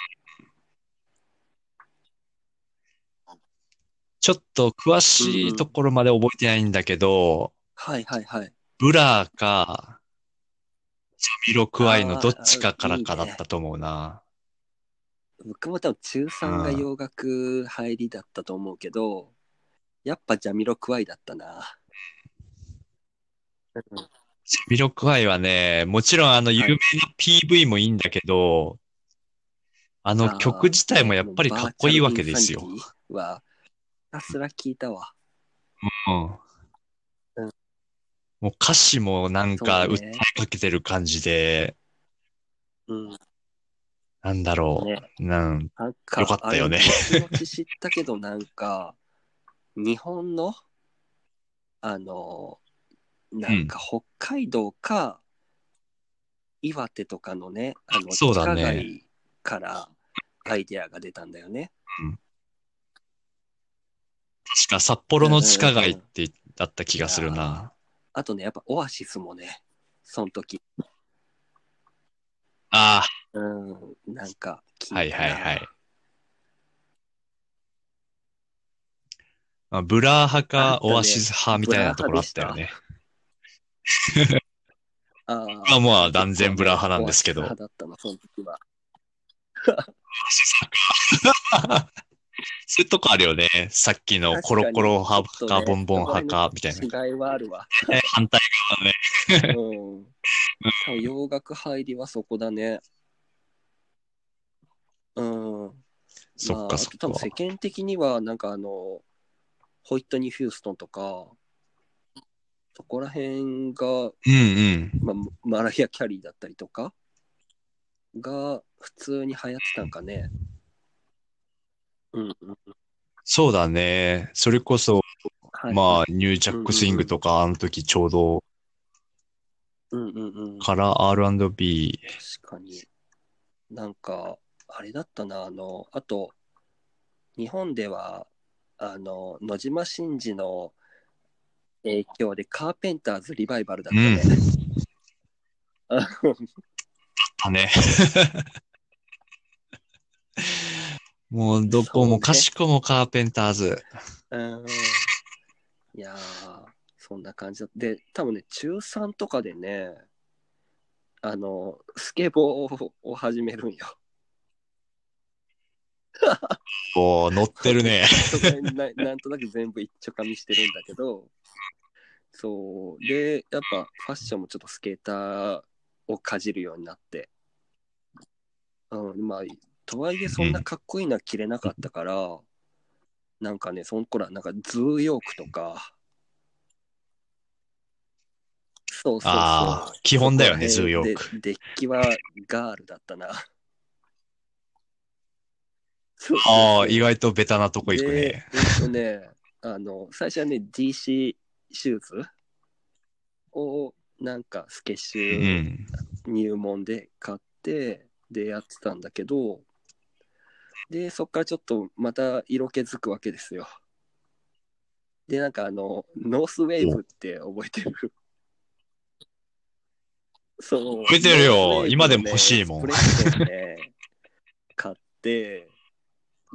ちょっと詳しいところまで覚えてないんだけど、はいはいはい。ブラーか、ジャミロクワイのどっちかからかだったと思うな。僕も多分中3が洋楽入りだったと思うけど、やっぱジャミロクワイだったな。うんジャミロクワイはね、もちろんあの有名な PV もいいんだけど、あの曲自体もやっぱりかっこいいわけですよバ。ーチャルインサニティは、ひたすら聞いたわ。うんうんもう歌詞もなんか訴えかけてる感じで、うん。なんだろね。う。なんなんか、よかったよねあれ後々知ったけど、なんか、日本の、あの、なんか北海道か、岩手とかのね、あの、そうだね地下街からアイデアが出たんだよね。確か札幌の地下街ってだった気がするな。あとね、やっぱオアシスもね、その時、あうん、なんかはいはいはい。まあ、ブラー派かオアシス派みたいなところあったよね。あまあまあ断然ブラー派なんですけど。オアシス派だったの、その時は。そういうとこあるよね。さっきのコロコロ派かボンボン派かみたいな。違いはあるわ。え 反対側ね。うん。多分洋楽入りはそこだね。うん。そっかそっか多分。世間的には、なんかあの、ホイットニー・ヒューストンとか、そこら辺が、うんうん。まあ、マライア・キャリーだったりとか、が普通に流行ってたんかね。うんうん。そうだね。それこそ、はい、まあ、ニュージャックスイングとか、あの時ちょうどうんうんうん。から R&B。確かに。なんか、あれだったな、あの、あと、日本では、あの、野島真司の影響でカーペンターズリバイバルだったね。あだね。もうどこもかしこもカーペンターズ。うんいやー、そんな感じだ。で、多分ね、中3とかでね、あの、スケボーを始めるんよ。おー乗ってるね。そこにな なんとなく全部一丁かみしてるんだけど、そう。で、やっぱファッションもちょっとスケーターをかじるようになって。うん、まあ、とはいえそんなかっこいいのは着れなかったから、なんかね、その頃はなんかズーヨークとか、そうそうそう。ああ、基本だよね、ズーヨーク。でデッキはガールだったな。ああ、意外とベタなとこ行くでね。えっとね、あの、最初はね、DC シューズをなんかスケッシうュん。入門で買って、でやってたんだけど、で、そっからちょっとまた色気づくわけですよ。で、なんかあの、ノースウェーブって覚えてる？そう。覚えてるよね今でも欲しいもんね、買って、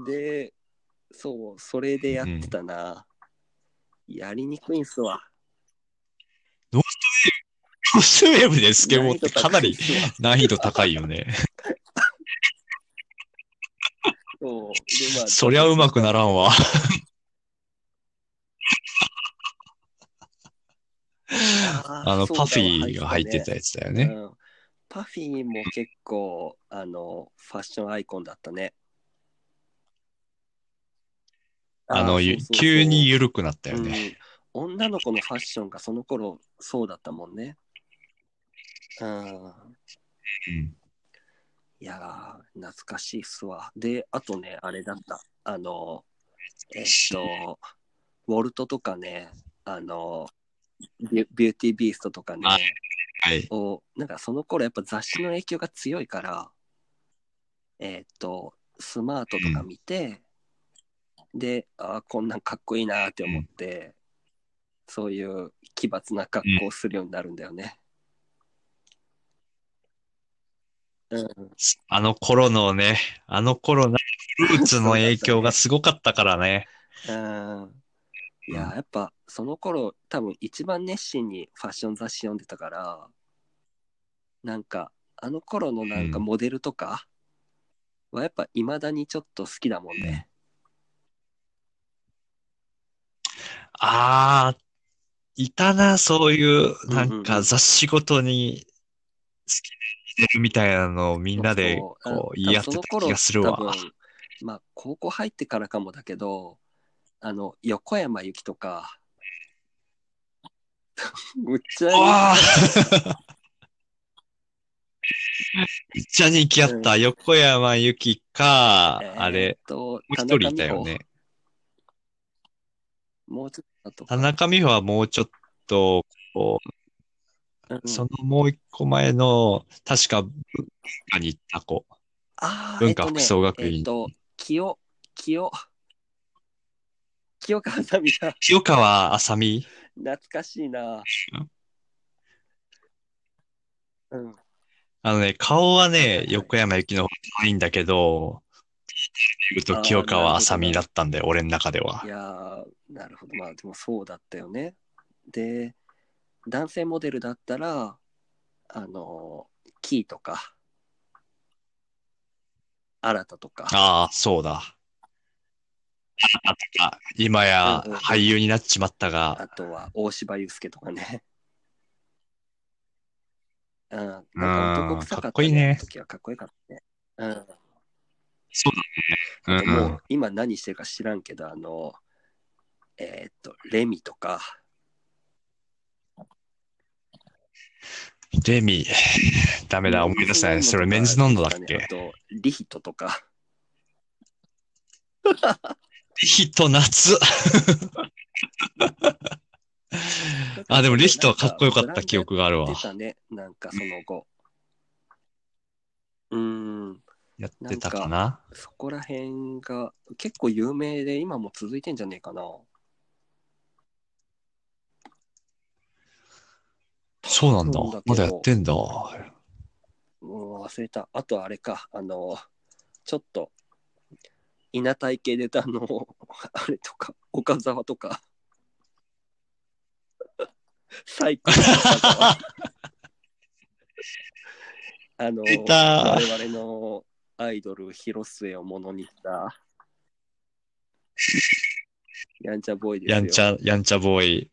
で、そう、それでやってたな。やりにくいんすわ。コ スウェーブでスケボーってかなり難易度高いよね。そうでまあ そりゃうまくならんわ。あの、パフィーが入ってたやつだよね。うんパフィーも結構あのファッションアイコンだったね。あの、急に緩くなったよね。うん。女の子のファッションがその頃そうだったもんね。うん。うんいやー、懐かしいっすわ。で、あとね、あれだった。あの、えっと、ウォルトとかね、あの、ビュビューティービーストとかね、はいはい。をなんかその頃やっぱ雑誌の影響が強いから、えーっと、スマートとか見て、で、あーこんなんかっこいいなーって思って、そういう奇抜な格好をするようになるんだよね。うん、あの頃のね、あの頃のフルーツの影響がすごかったからね。うん。いや、やっぱその頃多分一番熱心にファッション雑誌読んでたから、なんかあの頃のなんかうんモデルとかはやっぱ未だにちょっと好きだもんね。ああ、いたな、そういう、なうんうんうんんか雑誌ごとに好きで入れるみたいなのをみんなでこう言い合ってた気がするわ。まあ高校入ってからかもだけど、あの横山由紀とか、むっちゃめっちゃ人気あった。横山由紀か、えーあれ、ともう一人いたよね。。もうちょっと田中美穂はもうちょっと、こうんう、そのもう一個前の、確か文化に行った子。文化服装学院えっと、清、清、清川さみだ。清川あさみ？懐かしいな。うん。あのね、顔はね、横山由紀の方が可愛いんだけど、言うと清川あさみだったんだよ、俺の中ではいやー、なるほど。まあ、でもそうだったよね。で、男性モデルだったら、あの、キーとか、新たとか、ああ、そうだ。あとか今やうんうんうん俳優になっちまったが、あとは大柴祐介とかね。うん、なんうんか男臭かったかっこいいね時はかっこよかったね。うん。そうだね。もう今何してるか知らんけど、あの、えーっと、レミとか、レミ、ダメだ、思い出せない。それメンズノンノだっあけと、リヒトとか、リヒト夏。あ、でもリヒトはかっこよかった記憶があるわ出。たね、なんかその後。うーん、やってたかな？そこら辺が結構有名で今も続いてんじゃねえかな。そうなんだまだやってんだ。もう忘れた。あとあれか、あの、ちょっと、稲体系で言うとあの、あれとか、岡沢とか、最高だったわ。あの、我々のアイドル、広末をものにした、やんちゃボーイですよ。やんちゃ、やんちゃボーイ。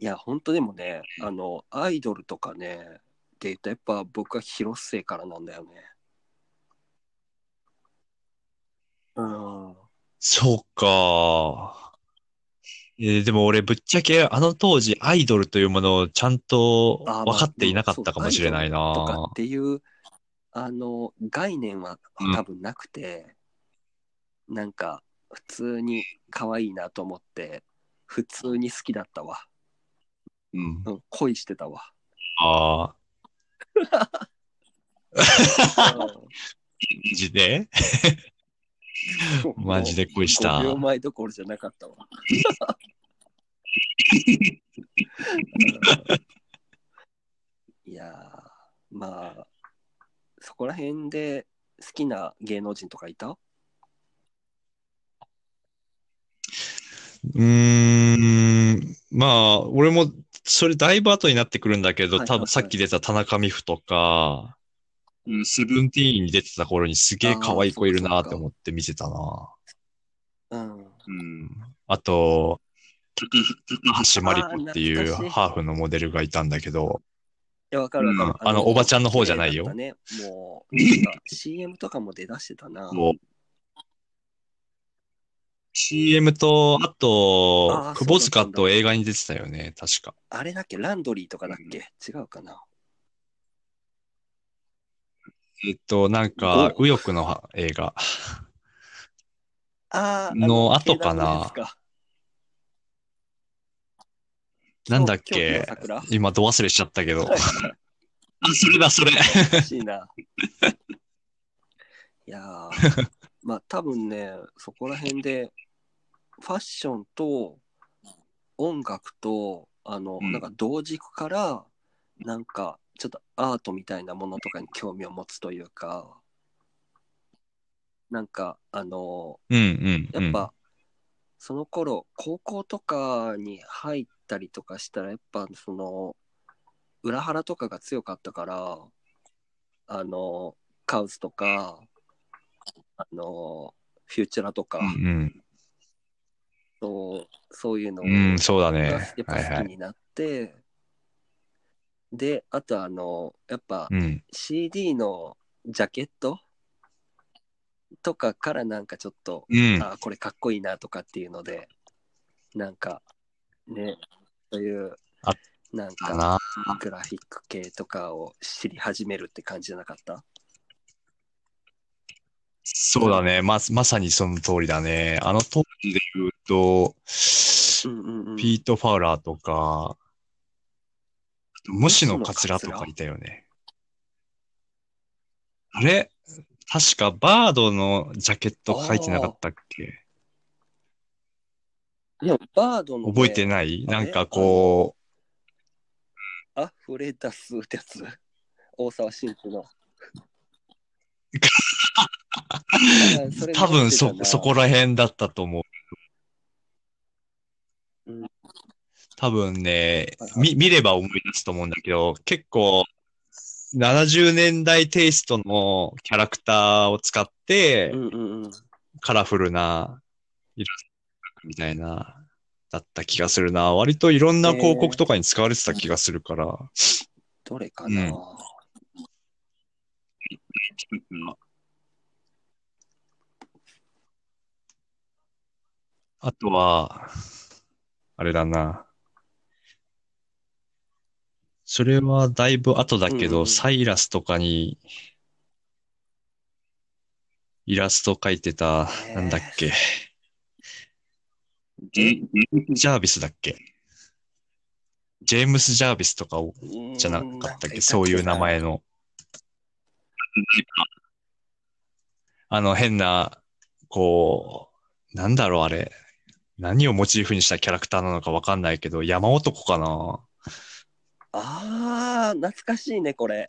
いや、本当でもね、あの、アイドルとかね、って言うと、やっぱ僕は広末からなんだよね。うん。そうか。えーでも俺ぶっちゃけあの当時アイドルというものをちゃんとあーまあ分かっていなかったかもしれないとかなっ。ていう、あの、概念はうん多分なくて、なんか、普通に可愛いなと思って、普通に好きだったわ。うん。うん、恋してたわ。ああ。マうんジで？マジで恋した5秒前どころじゃなかったわ。いやー、まあ、そこら辺で好きな芸能人とかいた？うーん。まあ、俺も、それだいぶ後になってくるんだけど、多分さっき出た田中美穂とか、うんセブンティーンに出てた頃にすげえ可愛い子いるなって思って見てたな。うん。うん。あと、高橋真理子っていうハーフのモデルがいたんだけど、いや、わかるわかる。うんあのおばちゃんの方じゃないよね、もう、CM とかも出だしてたな。もう CM と、ああとー、窪塚と映画に出てたよね、確か。あれだっけ？ランドリーとかだっけ？違うかな。えっと、なんか、右翼のは映画。あーのあ後かな。なんだっけ？桜。今、ど忘れしちゃったけど。あ、それだ、それ。欲しいな。いやー、まあ多分ね、そこら辺で、ファッションと音楽と、あの、うんなんか同軸から、なんかちょっとアートみたいなものとかに興味を持つというか、なんか、あの、うんうん。やっぱ、その頃、高校とかに入ったりとかしたら、やっぱその、裏腹とかが強かったから、あの、カウスとか、あの、フューチュラとか、うんそうそういうのを、うん。うん、そうだがねやっ。ぱはいはい。好きになって、で、あとあの、やっぱうん。CD のジャケットとかからなんかちょっと、うん。あこれかっこいいなとかっていうので、なんか、ね、そういうあ、なんか、かな。グラフィック系とかを知り始めるって感じじゃなかった？そうだね。ま、まさにその通りだね。あの当時で言うと、うんうんうん。ピート・ファウラーとか、虫のカツラとかいたよね。あれ？確かバードのジャケット書いてなかったっけ？でも、バードの、ね、覚えてない？なんかこあふれ出すってやつ？大沢慎二の。多分そそこら辺だったと思う。うん多分ねはい、み、見れば思い出すと思うんだけど、結構、70年代テイストのキャラクターを使って、うんうんうん。カラフルなイラストみたいな、だった気がするな。割といろんな広告とかに使われてた気がするから。どれかな、うんあとは、あれだな。それはだいぶ後だけど、うんうんサイラスとかに、イラスト描いてた、なんだっけ。え？ジャービスだっけ？ジェームス・ジャービスとかをじゃなかったっけ？そういう名前の。あの変な、こう、なんだろうあれ。何をモチーフにしたキャラクターなのかわかんないけど、山男かなああ、懐かしいね、これ。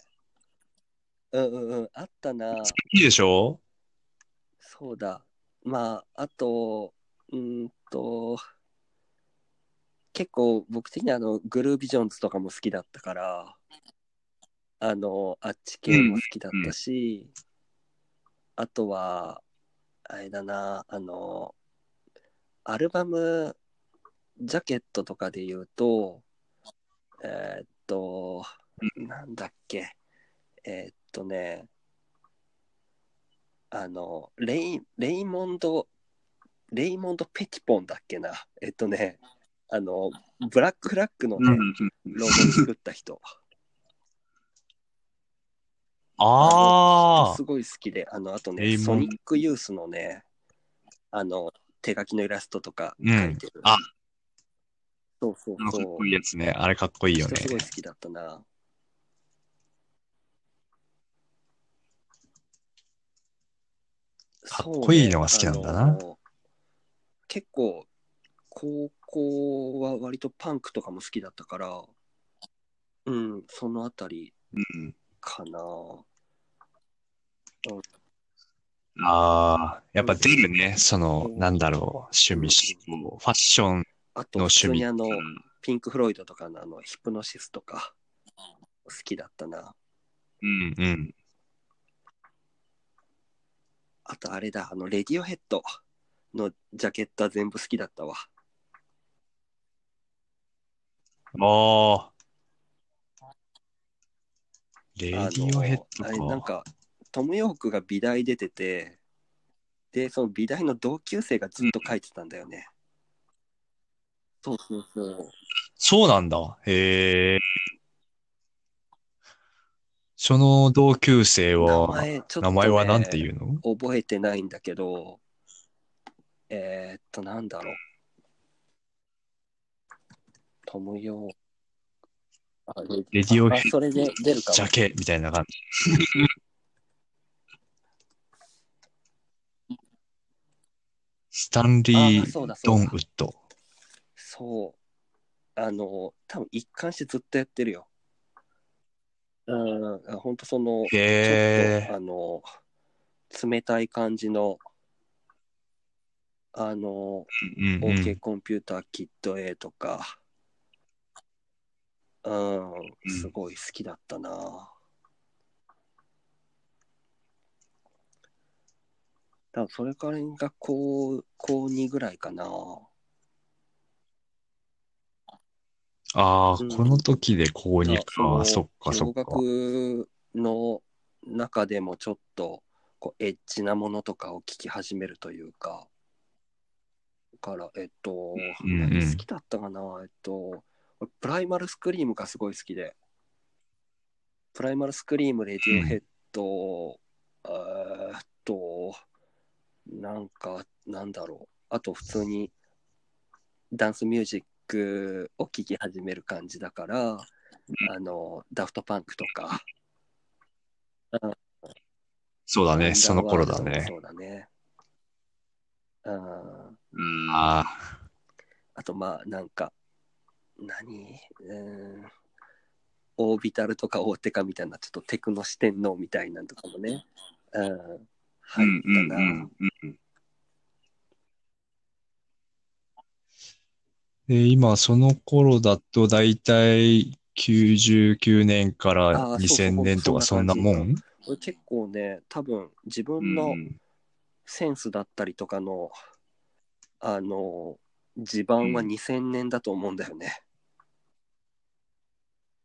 うんうんうん、あったな。いいでしょ？そうだ。まあ、あと、うーんと、結構僕的にはあのグルービジョンズとかも好きだったから、あの、あっち系も好きだったし、あとは、あれだな、あの、アルバム、ジャケットとかで言うと、えーっと、なんだっけ、えーっとね、あの、レイ、レイモンド、レイモンド・ペティポンだっけな。えっとね、あの、ブラックフラッグのね、ロゴ作った人。ああすごい好きで、あの、あとね、ソニックユースのね、あの、手書きのイラストとかうん描いてる。あそうそうかっそう。こいいやつね。あれかっこいいよね人。すごい好きだったな。かっこいいのが好きなんだなね結構、高校は割とパンクとかも好きだったから、うん、そのあたりうんかな。ああ、やっぱ出るね。そのう、んなんだろう、趣味、ファッションあと、の普通趣味にあの、ピンク・フロイドとかのあの、ヒプノシスとか、好きだったな。うんうん。あと、あれだ、あの、レディオヘッドのジャケットは全部好きだったわ。ああ。レディオヘッドあれなんか。か、トム・ヨークが美大出てて、で、その美大の同級生がずっと書いてたんだよね。そうそうそう。そうなんだ。へえ。その同級生名は、前、ちょっと、ね、名前はなんていうの？覚えてないんだけど、えー、っと、なんだろう。トム・ヨーあレレディオヘッあそれで出るかもジャケみたいな感じ。スタンリあー・ドンウッド。そう。あの、多分一貫してずっとやってるよ。うん、本当その、ちょっと。あの、冷たい感じの、あの、うんう OK ん。コンピューターキット A とか、うん、すごい好きだったな。多分それからが高、高2ぐらいかな。ああ、うん。この時で高2だか。そっかそ洋っか。楽の中でもちょっとこうエッチなものとかを聞き始めるというか、だから、えっと、うんうん。何好きだったかな、えっと、プライマルスクリームがすごい好きで、プライマルスクリーム、レディオヘッド、えーっと、なんか、なんだろう、あと普通にダンスミュージックを聴き始める感じだから、あの、ダフトパンクとか、そうだね。その頃だね。そうだね。うん。うん。ああと、まあ、なんか、何？うん。オービタルとか大手かみたいな、ちょっとテクノ四天王みたいなのとかもね。うん。入ったな。で、今、その頃だと、だいたい99年かあらーそうそう2000年とかそんなもん？これ結構ね、多分自分のセンスだったりとかの、あの、地盤はうん2000年だと思うんだよね。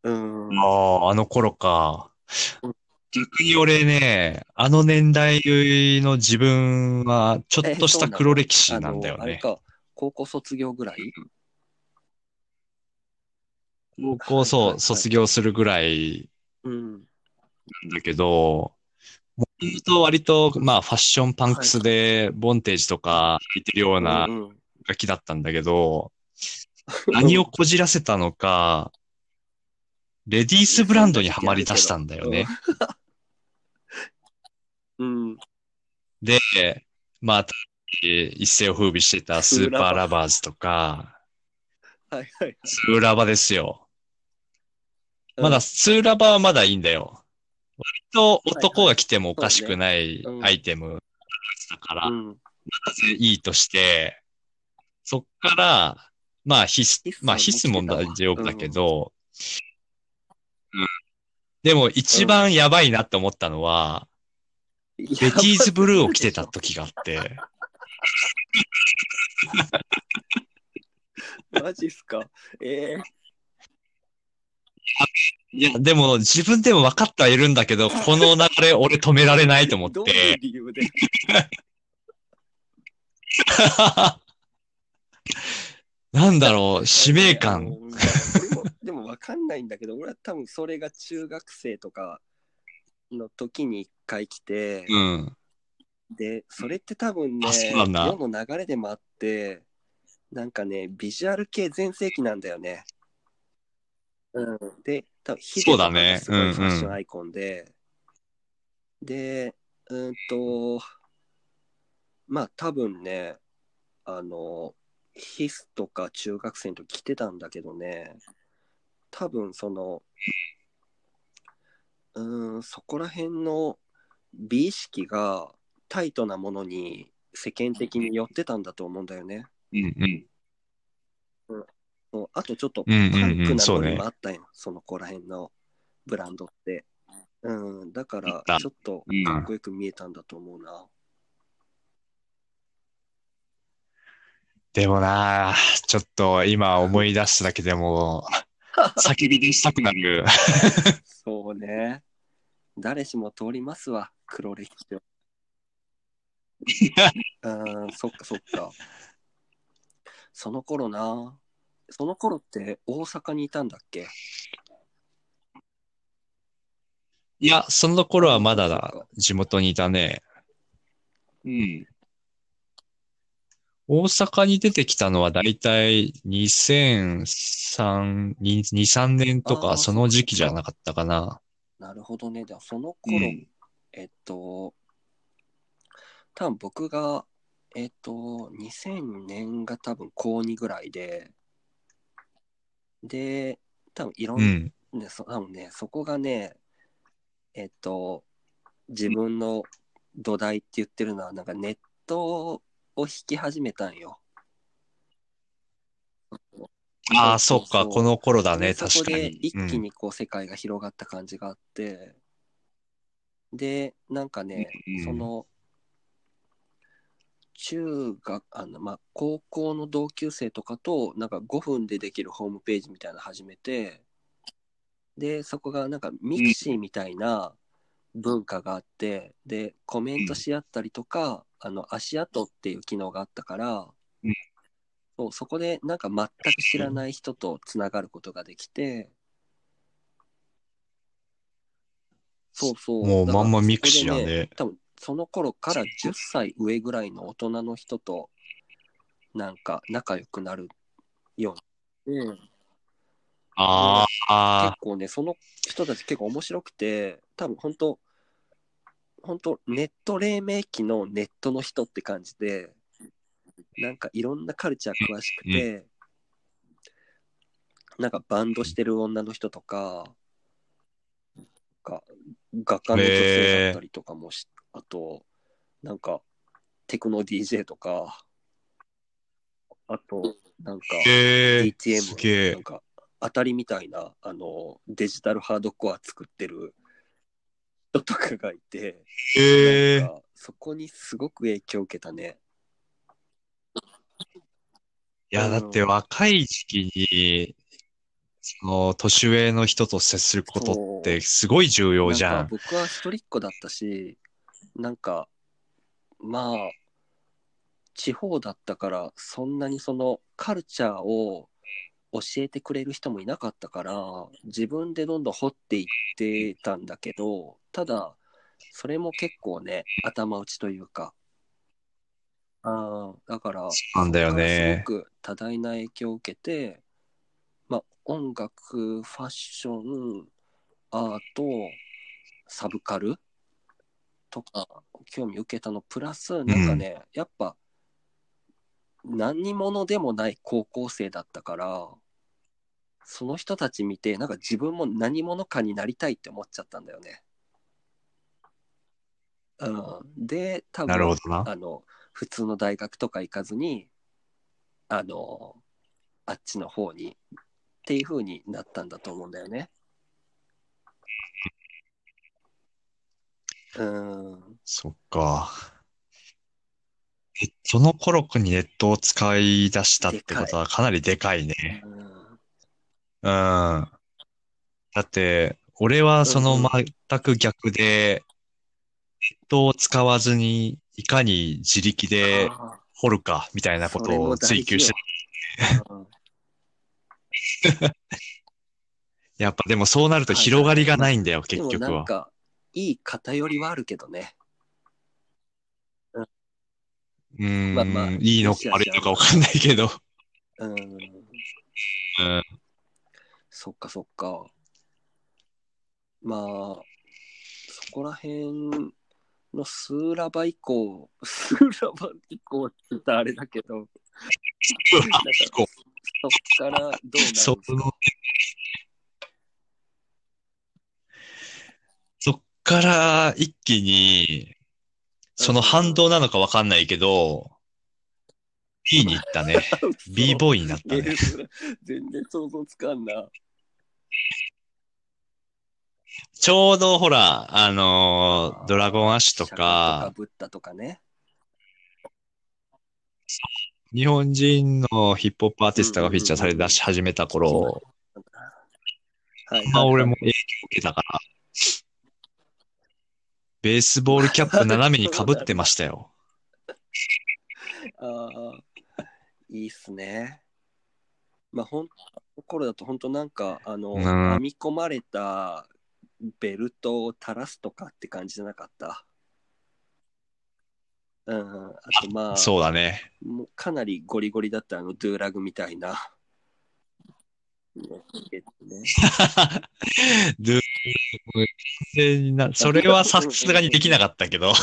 うん。ああ、あの頃かうん。逆に俺ね、あの年代の自分はちょっとした黒歴史なんだよね。あのあれか、高校卒業ぐらい？高校そう、はいはいはい卒業するぐらいうん。なんだけど、もともと割と、まあ、ファッションパンクスで、ボンテージとか履いてるようなうんうんガキだったんだけど、何をこじらせたのか、レディースブランドにはまり出したんだよね。うん。で、まあ、一世を風靡してたスーパーラバーズとか、はいはいはい。スーラバですよ。まだ、スーラバはまだいいんだよ。割と男が着てもおかしくないアイテムだから、うん。いいとして、そっから、まあ必須、必須まあ必須も大丈夫だけど、うん。でも一番やばいなって思ったのは、ベベティーズブルーを着てた時があって、マジっすか？ええいや、でも自分でも分かってはいるんだけど、この流れ俺止められないと思っどういうて、理由で？なんだろう、使命感。でも分かんないんだけど、俺は多分それが中学生とかの時に一回来て、うん。で、それって多分ね、世の流れでもあって、なんかね、ビジュアル系全盛期なんだよね。うん。で、多分ヒデとかがすごいファッシうんうんョンアイコンで、で、うんと、まあ多分ね、あの、ヒスとか中学生の時着てたんだけどね、多分その、うーん、そこら辺の美意識がタイトなものに世間的に寄ってたんだと思うんだよね。うんうん。そうあとちょっとうんうんうんパンクなそうねのにもあったよ、その子ら辺のブランドって。うん、だからあったちょっとうんかっこよく見えたんだと思うな。でもな、ちょっと今思い出しただけでも、叫び出したくなる。そうね。誰しも通りますわ、黒歴史を。うん、そっかそっか。その頃な。その頃って大阪にいたんだっけ？いや、その頃はまだだ地元にいたね。うん。大阪に出てきたのはだいたい2003、2、3年とかその時期じゃなかったかな。なるほどね。でもその頃、うんえっと、多分僕が、えっと、2000年が多分高2ぐらいで、で、多分いろんな、うん。ね、そ多分ね、そこがね、えっと、自分の土台って言ってるのは、なんかネットを引き始めたんよ。ああ、そっか、うこの頃だね、確かに。一気にこう世界が広がった感じがあって、で、なんかね、うんその、中学、あの、まあ、高校の同級生とかと、なんか5分でできるホームページみたいなの始めて、で、そこがなんかミクシーみたいな文化があって、で、コメントし合ったりとか、あの、足跡っていう機能があったから、うんそうそこでなんか全く知らない人とつながることができて、そうそう。もうまんまミクシーそこでやね。多分その頃から10歳上ぐらいの大人の人となんか仲良くなるようになって、ああ結構ね、その人たち結構面白くて、多分本当本当ネット黎明期のネットの人って感じで、なんかいろんなカルチャー詳しくて、なんかバンドしてる女の人とか、が画家の女性だったりとかもし、あと、なんかテクノ DJ とか、あと、なんか、えー、DTM すげえ。なんか当たりみたいなあのデジタルハードコア作ってる人とかがいて、そこにすごく影響を受けたね。いや、だって若い時期に、その、年上の人と接することってすごい重要じゃん。なんか僕は一人っ子だったし、なんかまあ地方だったからそんなにそのカルチャーを教えてくれる人もいなかったから自分でどんどん掘っていってたんだけどただそれも結構ね頭打ちというかああだからなんだよねすごく多大な影響を受けてまあ音楽ファッションアートサブカルとか興味受けたのプラスなんかね、やっぱ何に者でもない高校生だったからその人たち見てなんか自分も何者かになりたいって思っちゃったんだよね。うん、で多分。あの普通の大学とか行かずにあのあっちの方にっていう風になったんだと思うんだよね。うん。そっか。えその頃にネットを使い出したってことはかなりでかいね。うんうん。だって、俺はその全く逆で、ネットを使わずにいかに自力であ掘るかみたいなことを追求して、やっぱでもそうなると広がりがないんだよ、結局は。なんか、いい偏りはあるけどね。うーん、まあまあいいのか悪いのかわかんないけど。うん。うん。そっかそっか。まあ、そこら辺のスーラバ以降、スーラバ以降って言ったらあれだけど、そっからどうなるんですそかの、そっから一気に、その反動なのかわかんないけど、B に行ったね。B ボーイになったね。全然想像つかんな。ちょうどほら、あのードラゴンアッシュとかと、ブッダとかね。日本人のヒップホップアーティストがフィーチャーされ出し始めた頃、はい。まあ俺も影響を受けたから、ベースボールキャップ斜めに被ってましたよ。ああ、いいっすね。まあ、ほん、この頃だと本当なんか、あの、うん編み込まれたベルトを垂らすとかって感じじゃなかった？うん、あとまあ、そうだね。もうかなりゴリゴリだったあの、ドゥーラグみたいな。ねねドゥ完全にな それはさすがにできなかったけど。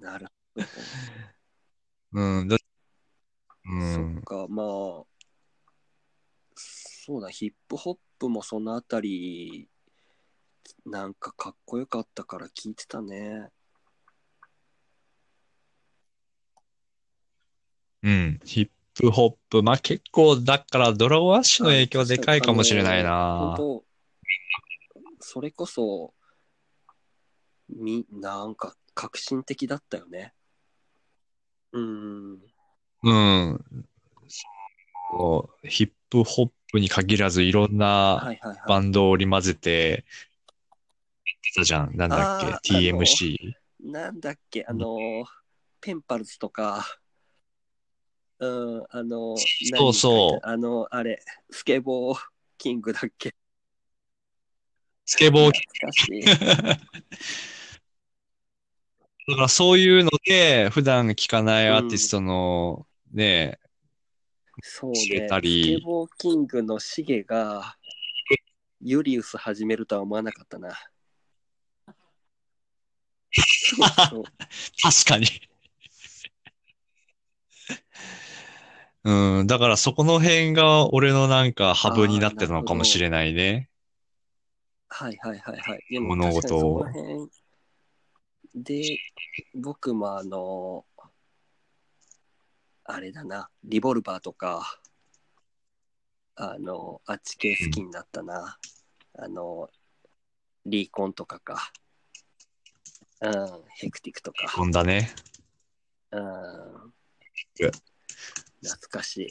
なるほど。うん。だうんそっ。か、まあ、そうだ、ヒップホップもそのあたり、なんかかっこよかったから聞いてたね。うん。ヒップホップ。まあ結構、だからドラゴンアッシュの影響でかいかもしれないな。本当それこそ、み、なんか革新的だったよね。うん。うん。ヒップホップに限らずいろんな。バンドを織り交ぜて、やってたじゃん。なんだっけ ?TMC? なんだっけ、あの、ペンパルズとか、うん、あの、そうそう何あの、あれ、スケボーキングだっけ？スケボー懐かしい。だからそういうので、普段聴かないアーティストのね、そうね、スケボーキングのシゲが、ユリウス始めるとは思わなかったな。確かに。うん、だからそこの辺が俺のなんかハブになってたのかもしれないね。はいはいはいはい。でも物事をで、僕もあの、あれだな、リボルバーとか、あの、あっち系好きになったな。あの、リーコンとかか。うん、ヘクティクとか。飛んだね。うん。え懐かしい。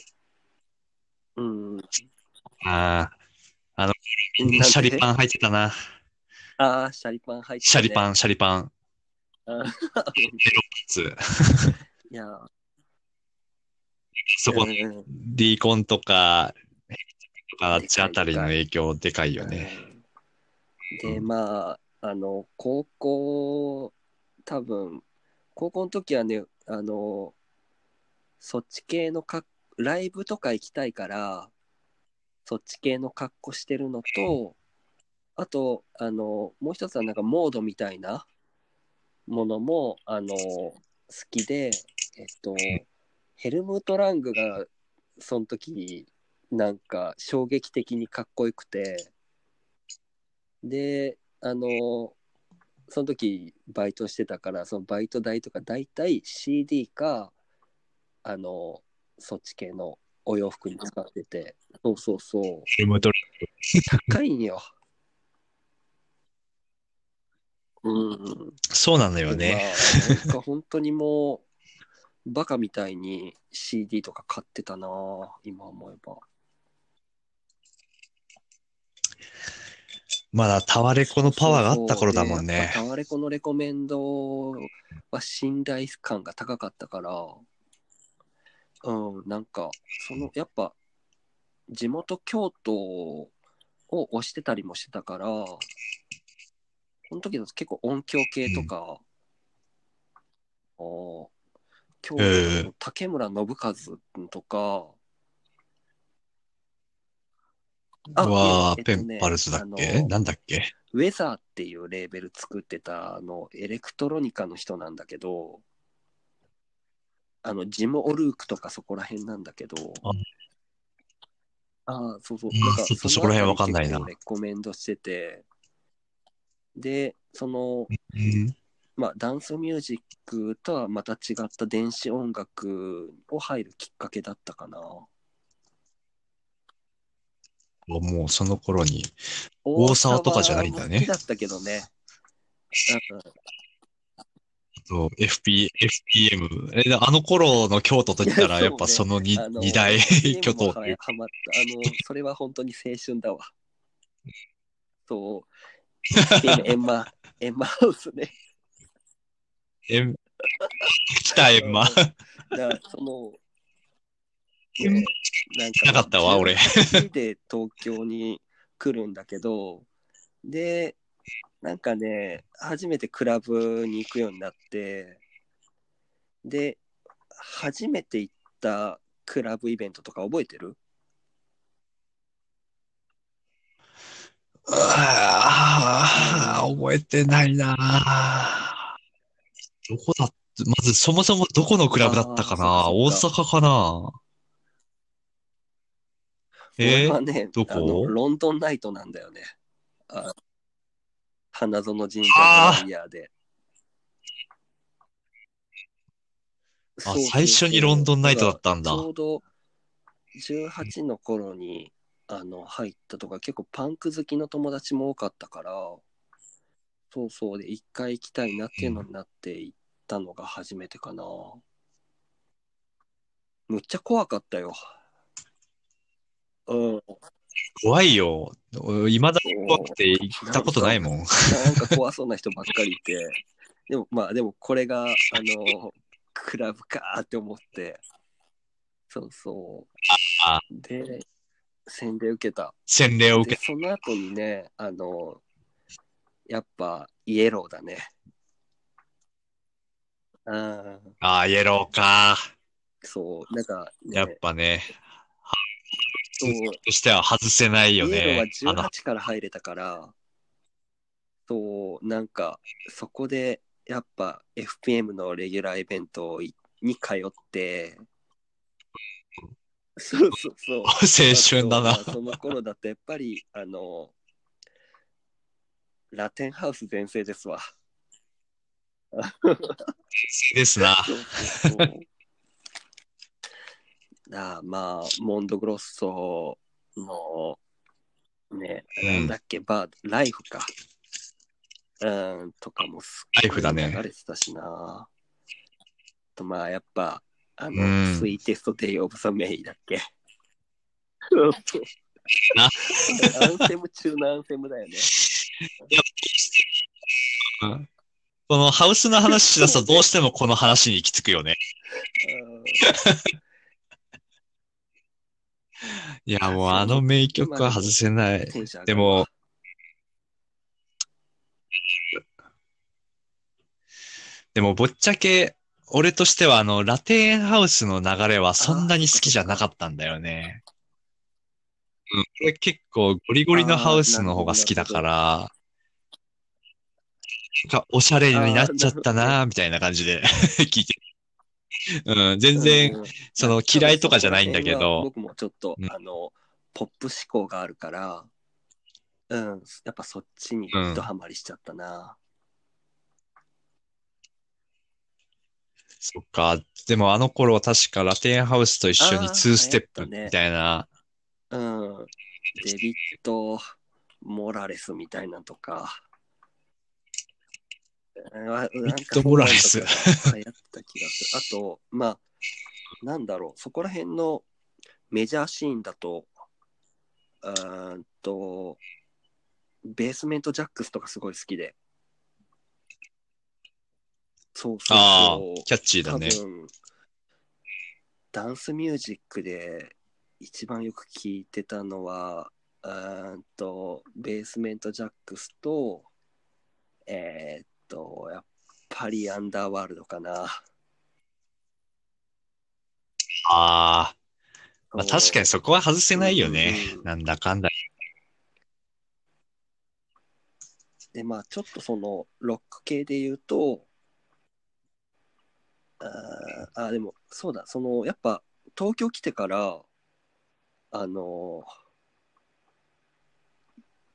うん。ああ、なんで？シャリパン入ってたな。ああ、シャリパン入って、ン。シャリパン、シャリパン。あついや、そこ、うんうんリーコンとか、とかあっちあたりの影響でかいよね。うんで、まあ、あの、高校、多分、高校の時はね、あの、そっち系のか、ライブとか行きたいから、そっち系の格好してるのと、あと、あの、もう一つはなんかモードみたいなものも、あの、好きで、えっと、ヘルムート・ラングが、その時、なんか衝撃的にかっこよくて、で、あの、その時バイトしてたから、そのバイト代とか大体 CD か、あの、そっち系のお洋服に使ってて。そうそうそう。ヘルムト高いんよ。うん。そうなのよね。まあ、なんか本当にもう、バカみたいに CD とか買ってたな今思えば。まだタワレコのパワーがあった頃だもんそうねで。タワレコのレコメンドは信頼感が高かったから、うん、なんか、その、やっぱ、地元京都を推してたりもしてたから、その時だと結構音響系とか、あー京都への竹村信和とか、あうわー、えっとねペンパルズだっあけのなんだっけ？ウェザーっていうレーベル作ってたあのエレクトロニカの人なんだけど、あのジム・オルークとかそこら辺なんだけど、あ。あ、そうそう、うんなんかちょっとそこら辺わかんないな。レコメンドしてて、で、その、うんまあ、ダンスミュージックとはまた違った電子音楽を入るきっかけだったかな。もうその頃に。大沢とかじゃないんだね好きだったけどね。うんそう FP、FPM。え、あの頃の京都と言ったら、いやっぱその二あの二大 FPM 巨頭もという。あの、それは本当に青春だわ。そう。FPM エンマ、エンマハウスね。えん、来た、エンマ。だからその、ね、なんか、なかったわ俺18で東京に来るんだけど、で、なんかね、初めてクラブに行くようになって、で、初めて行ったクラブイベントとか覚えてる？ああ、覚えてないな。どこだっまずそもそもどこのクラブだったかな？大阪かな？え？ーね、どこ？ロンドンナイトなんだよね。あ花園神社のイヤーで。あ最初にロンドンナイトだったんだ。ちょうど18の頃にあの入ったとか結構パンク好きの友達も多かったから、そうそう。で一回行きたいなっていうのになって行ったのが初めてかな。むっちゃ怖かったよ。うん。怖いよ。いまだに怖くて行ったことないもん。なんか怖そうな人ばっかりいて、でもまあでもこれが、あの、クラブかーって思って、そうそう。あで、洗礼受けた。洗礼を受で、けその後にね、あの、やっぱイエローだね。ああ、イエローか。そう、なんか、ね、やっぱね、そう。としては外せないよイエローは、18から入れたから、そう、なんか、そこで、やっぱ FPM のレギュラーイベントに通って、そうそうそう。青春だな。その頃だとやっぱり、あの、ラテンハウス全盛ですわ。ですな。あまあ、モンドグロッソの、ね、うんなんだっけ、バード、ライフか。うん、とかもすっライフだね流れてたしな。と、まあ、やっぱ、あの、うんスイーテストデイオブザメイだっけ。なアンセム中のアンセムだよね。うんこのハウスの話しだすとどうしてもこの話に行き着くよね。うんいや、もうあの名曲は外せない。でも、でもぶっちゃけ、俺としてはあの、ラテンハウスの流れはそんなに好きじゃなかったんだよね。うん、俺結構ゴリゴリのハウスの方が好きだから、なんかおしゃれになっちゃったな、みたいな感じで 聞いてる。うん、全然、うんその嫌いとかじゃないんだけど、僕もちょっと、うんあの、ポップ思考があるから、うん、やっぱそっちにドハマりしちゃったな。そっか。でもあの頃確かラテンハウスと一緒にあー2ステップみたいな。うん。デビッド・モラレスみたいなのとか。デビッドモラレス流行った気がする。あと、まあ、なんだろう、そこら辺のメジャーシーンだと、うーんと、ベースメント・ジャックスとかすごい好きで。そうそうああキャッチーだね。多分ダンスミュージックで一番よく聴いてたのはうーんとベースメントジャックスとえーっとやっぱりアンダーワールドかな。ああ、まあ確かにそこは外せないよね。うんうん。なんだかんだ。でまあちょっとそのロック系で言うとあーあでもそうだ。そのやっぱ東京来てからあの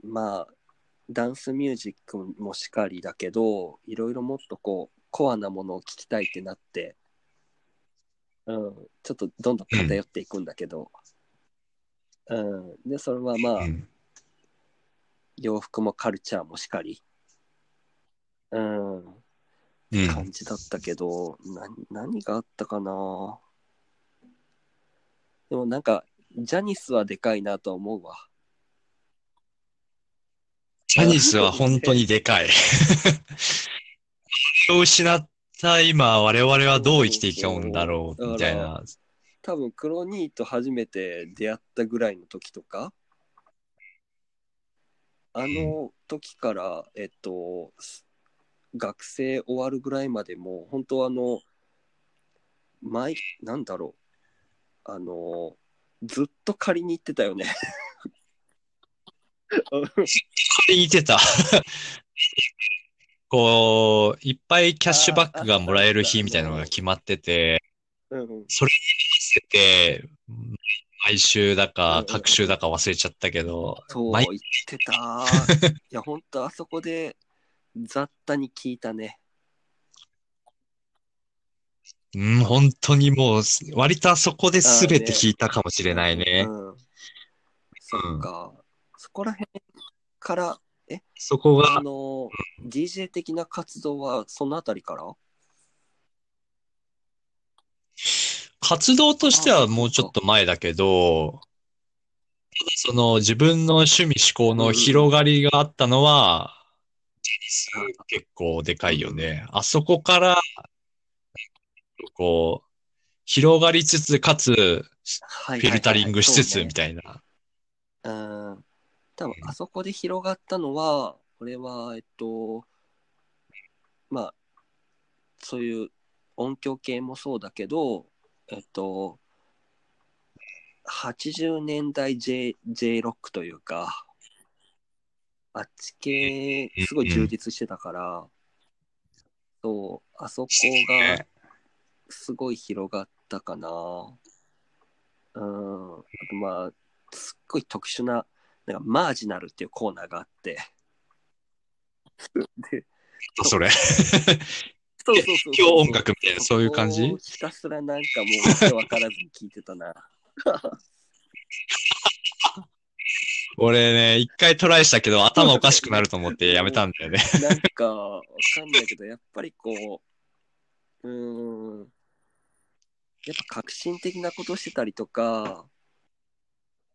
まあダンスミュージックもしかりだけどいろいろもっとこうコアなものを聞きたいってなって、うん、ちょっとどんどん偏っていくんだけど、うんでそれはまあ、うん。洋服もカルチャーもしかり、うん、うん。感じだったけど、何何があったかなでもなんか、ジャニスはでかいなと思うわ。ジャニスは本当にでかい。それを失った今、我々はどう生きていけうんだろう、みたいな。多分、クロニーと初めて出会ったぐらいの時とか、あの時から、えっと、学生終わるぐらいまでも、本当あの、毎、なんだろう、あの、ずっと借りに行ってたよね。似てた。こう、いっぱいキャッシュバックがもらえる日みたいなのが決まってて、うんうん、それに合わせて、毎週だかん、各週だか忘れちゃったけど、そう、毎言ってた。いや、本当あそこで雑多に聞いたね。うん、本当にもう、割とあそこで全て聞いたかもしれないね。うん。そっか。そこら辺から、そこが、あの、DJ 的な活動はそのあたりから？活動としてはもうちょっと前だけど、ただその自分の趣味思考の広がりがあったのは、テニス結構でかいよね。あそこから、こう、広がりつつ、かつ、フフィルタリングしつつ、みたいな。うん。多分あそこで広がったのは、これは、えっと、まあ、そういう音響系もそうだけど、えっと、80年代 J, J ロックというか、あっち系、すごい充実してたから、そう、あそこがすごい広がったかな。うん。あとまあ、すっごい特殊な、なんかマージナルっていうコーナーがあって。で、それ。そうそうそう。今日音楽みたいな、そういう感じ？ひたすらなんかもうわけわからずに聞いてたな。俺ね、一回トライしたけど頭おかしくなると思ってやめたんだよね。なんかわかんないけど、やっぱりこう、うーん、やっぱ革新的なことしてたりとか、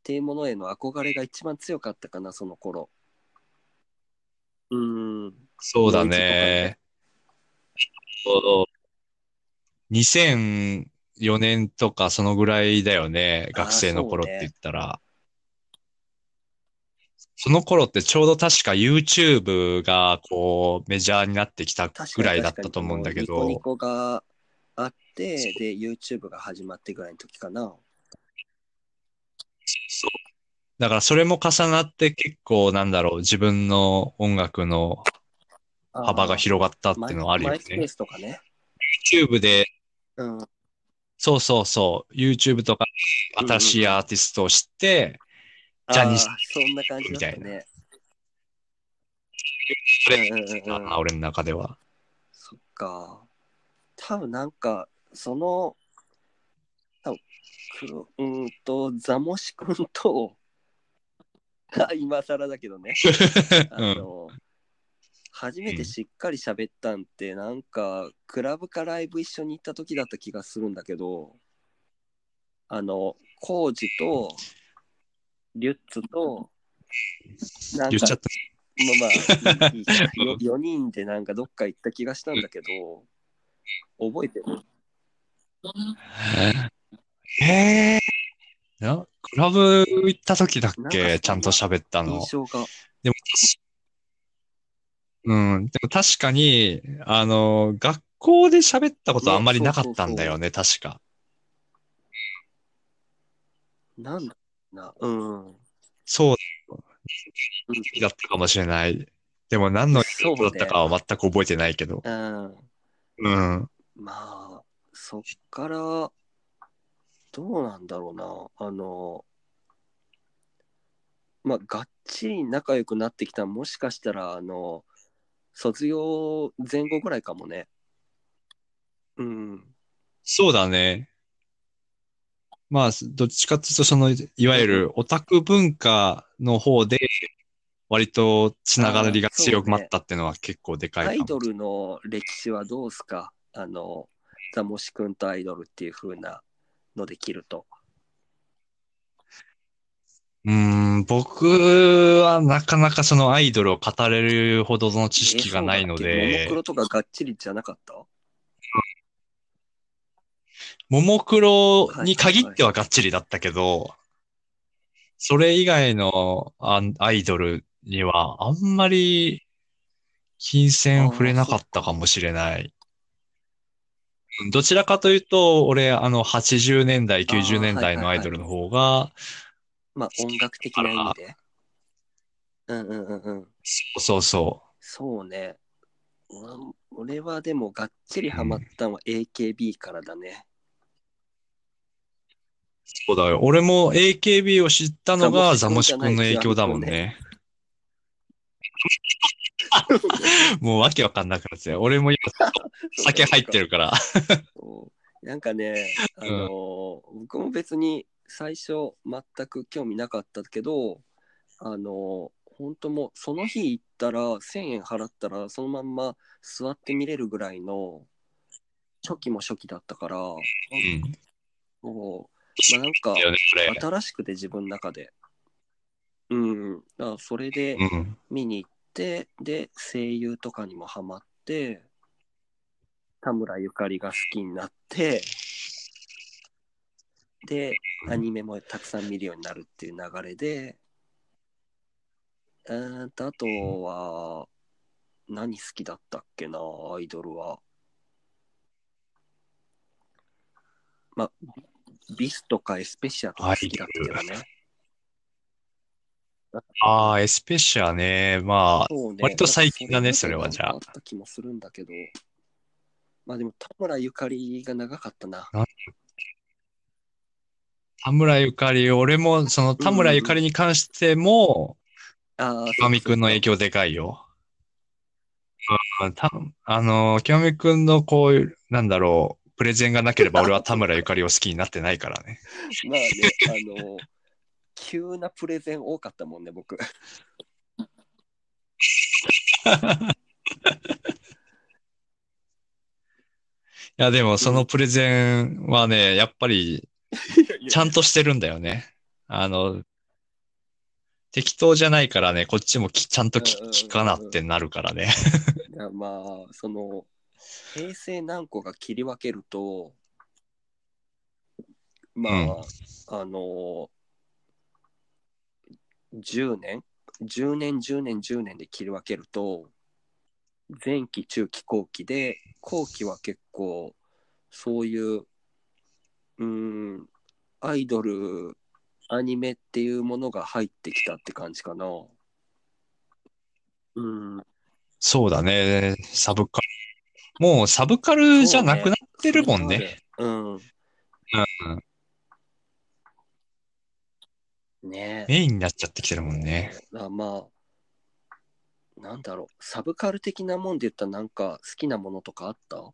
っていうものへの憧れが一番強かったかな、その頃。うーん。そうだね。そう2004年とかそのぐらいだよね。学生の頃って言ったら。その頃ってちょうど確か YouTube がこうメジャーになってきたぐらいだったと思うんだけどニコニ、コがあって、で、YouTube が始まってぐらいの時かな。だからそれも重なって結構なんだろう、自分の音楽の幅が広がったっていうのはあるよマイスペーね。スとかね。YouTube で、うん。そうそうそう、YouTube とかで新しいアーティストを知って、ジャニーズそんな感じだったみね。それうんうんうん俺の中では。そっか。多分なんか、その、多分黒うーんと、ザモシ君と、あ 今更だけどね、あ うん。の、初めてしっかり喋ったんって、なんか、クラブかライブ一緒に行った時だった気がするんだけど、あの、コウジと、リュッツと、なんか言っちゃった。まあまあ、いいいい よ4人でなんかどっか行った気がしたんだけど、覚えてる？ええなクラブ行った時だっなんかけちゃんと喋ったの。印象が。でも、うん。でも確かに、あの、学校で喋ったことあんまりなかったんだよね、確か。なんだろうな。うん。そううんだったかもしれない。でも何のそうねだったかは全く覚えてないけど。うん。うん。まあ、そっから、どうなんだろうな。あの、まあ、がっちり仲良くなってきたもしかしたら、あの、卒業前後ぐらいかもね。うん。そうだね。まあ、どっちかっていうと、その、いわゆるオタク文化の方で、割とつながりが強まったっていうのは結構でかいかも。アイドルの歴史はどうすか？あの、ザモシ君とアイドルっていう風なので切ると。うーん、僕はなかなかそのアイドルを語れるほどの知識がないのえそうだっけ？ももでク、ロとかがっちりじゃなかった？ももクロに限ってはがっちりだったけど、それ以外のアアイドルにはあんまり金銭触れなかったかもしれない。どちらかというと、俺、あの、80年代、90年代のアイドルの方が、まあ音楽的な意味で。うんうんうんうん。そうそそうね。うん俺はでもがっちりハマったのは AKB からだね。う。そうだよ。俺も AKB を知ったのがザモシ君の影響だもんね。もうわけわかんなくなって俺も今 酒入ってるから。なんかね、あのー僕も別に最初全く興味なかったけど、あのー本当もうその日行ったら1000円払ったらそのまんま座って見れるぐらいの初期も初期だったから、うん。もう、まあ、なんか。新しくて自分の中で。うん、だからそれでうん。見に行って、で、声優とかにもハマって、田村ゆかりが好きになって、で、アニメもたくさん見るようになるっていう流れで、えーと、あとは、何好きだったっけな、アイドルは。まあ、ビスとかエスペシアとか好きだったけどね。ああ、エスペシャね。まあ、ね割と最近だねそれはじゃああった気もするんだけど。まあでも田村ゆかりが長かったな。田村ゆかり、俺もその田村ゆかりに関しても、ああ、きわみくんの影響でかいよ。うん、たあの、きわみくんのこういう、なんだろう、プレゼンがなければ俺は田村ゆかりを好きになってないからね。まあね、あの、急なプレゼン多かったもんね、僕。いや、でもそのプレゼンはね、やっぱりちゃんとしてるんだよね。あの、適当じゃないからね、こっちもきちゃんと聞かなってなるからね。いやまあ、その、平成何個か切り分けると、まあ、あの、10年 ?10 年、10年、10年で切り分けると、前期、中期、後期で、後期は結構、そういう、うーん、アイドル、アニメっていうものが入ってきたって感じかな。うん、そうだね、サブカル。もうサブカルじゃなくなってるもんね。うん。うんね。メインになっちゃってきてるもんね。だからまあ、なんだろう、サブカル的なもんで言ったらなんか好きなものとかあった？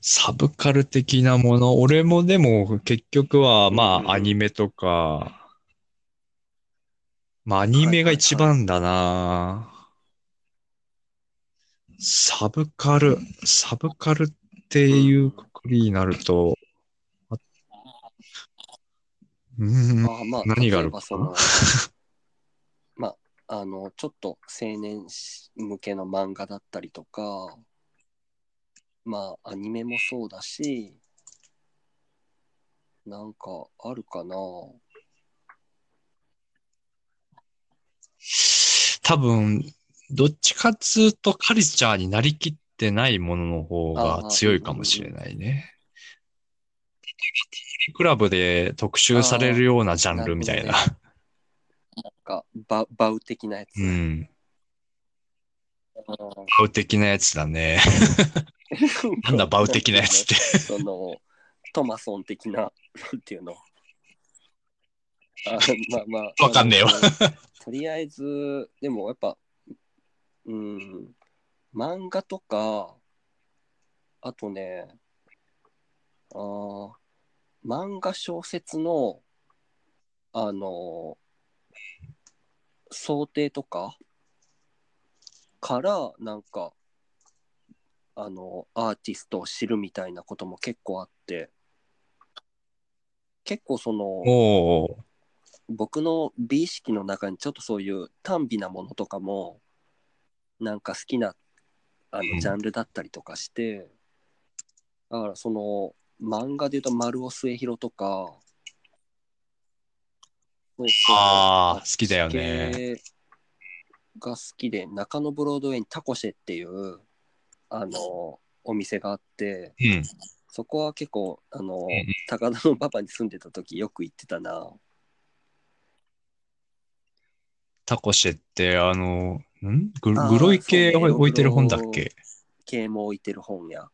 サブカル的なもの、俺もでも結局は、まあ、アニメとか、まあ、アニメが一番だな。サブカル、サブカルっていうくくりになると、あうん、あまあ、何があるかその、まあ、あの、ちょっと青年向けの漫画だったりとか、まあ、アニメもそうだし、なんかあるかな？多分、どっちかっつうとカルチャーになりきってないものの方が強いかもしれないね。クラブで特集されるようなジャンルみたいな。なんかバ、バウ的なやつ。うん。バウ的なやつだね。なんだバウ的なやつって。その、トマソン的な、なんていうの。あまあまあ。わかんねえわあのとりあえず、でもやっぱ、うん、漫画とか、あとね、あー漫画小説の、あの、想定とかから、なんか、あの、アーティストを知るみたいなことも結構あって、結構その。僕の美意識の中にちょっとそういう短美なものとかもなんか好きなあうんのジャンルだったりとかして、だからその漫画で言うと丸尾末広とかそうそうあーっち好きだよね系が好きで中野ブロードウェイにタコシェっていうあのお店があってうん。そこは結構あの、ん高田の馬場に住んでた時よく行ってたな。タコシェって、あの、ん？ググロい系置いてる本だっけ？系も置いてる本や。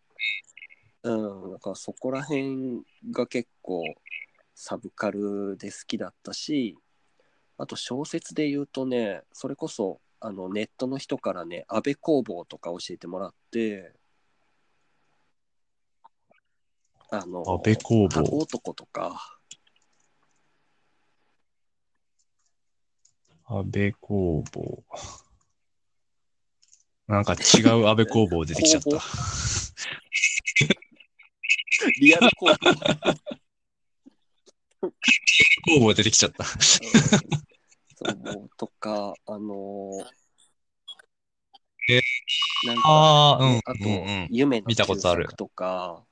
うん、だからそこら辺が結構サブカルで好きだったし、あと小説で言うとね、それこそあのネットの人からね、安倍工房とか教えてもらって、あの、安倍工箱房。男とか、安倍工房。なんか違う安倍工房出てきちゃっ工た房。リアル工房。工房出てきちゃった。そうとか、あのえなんかああ、うんね、あと、うんうん。夢の見たことある旧作とか、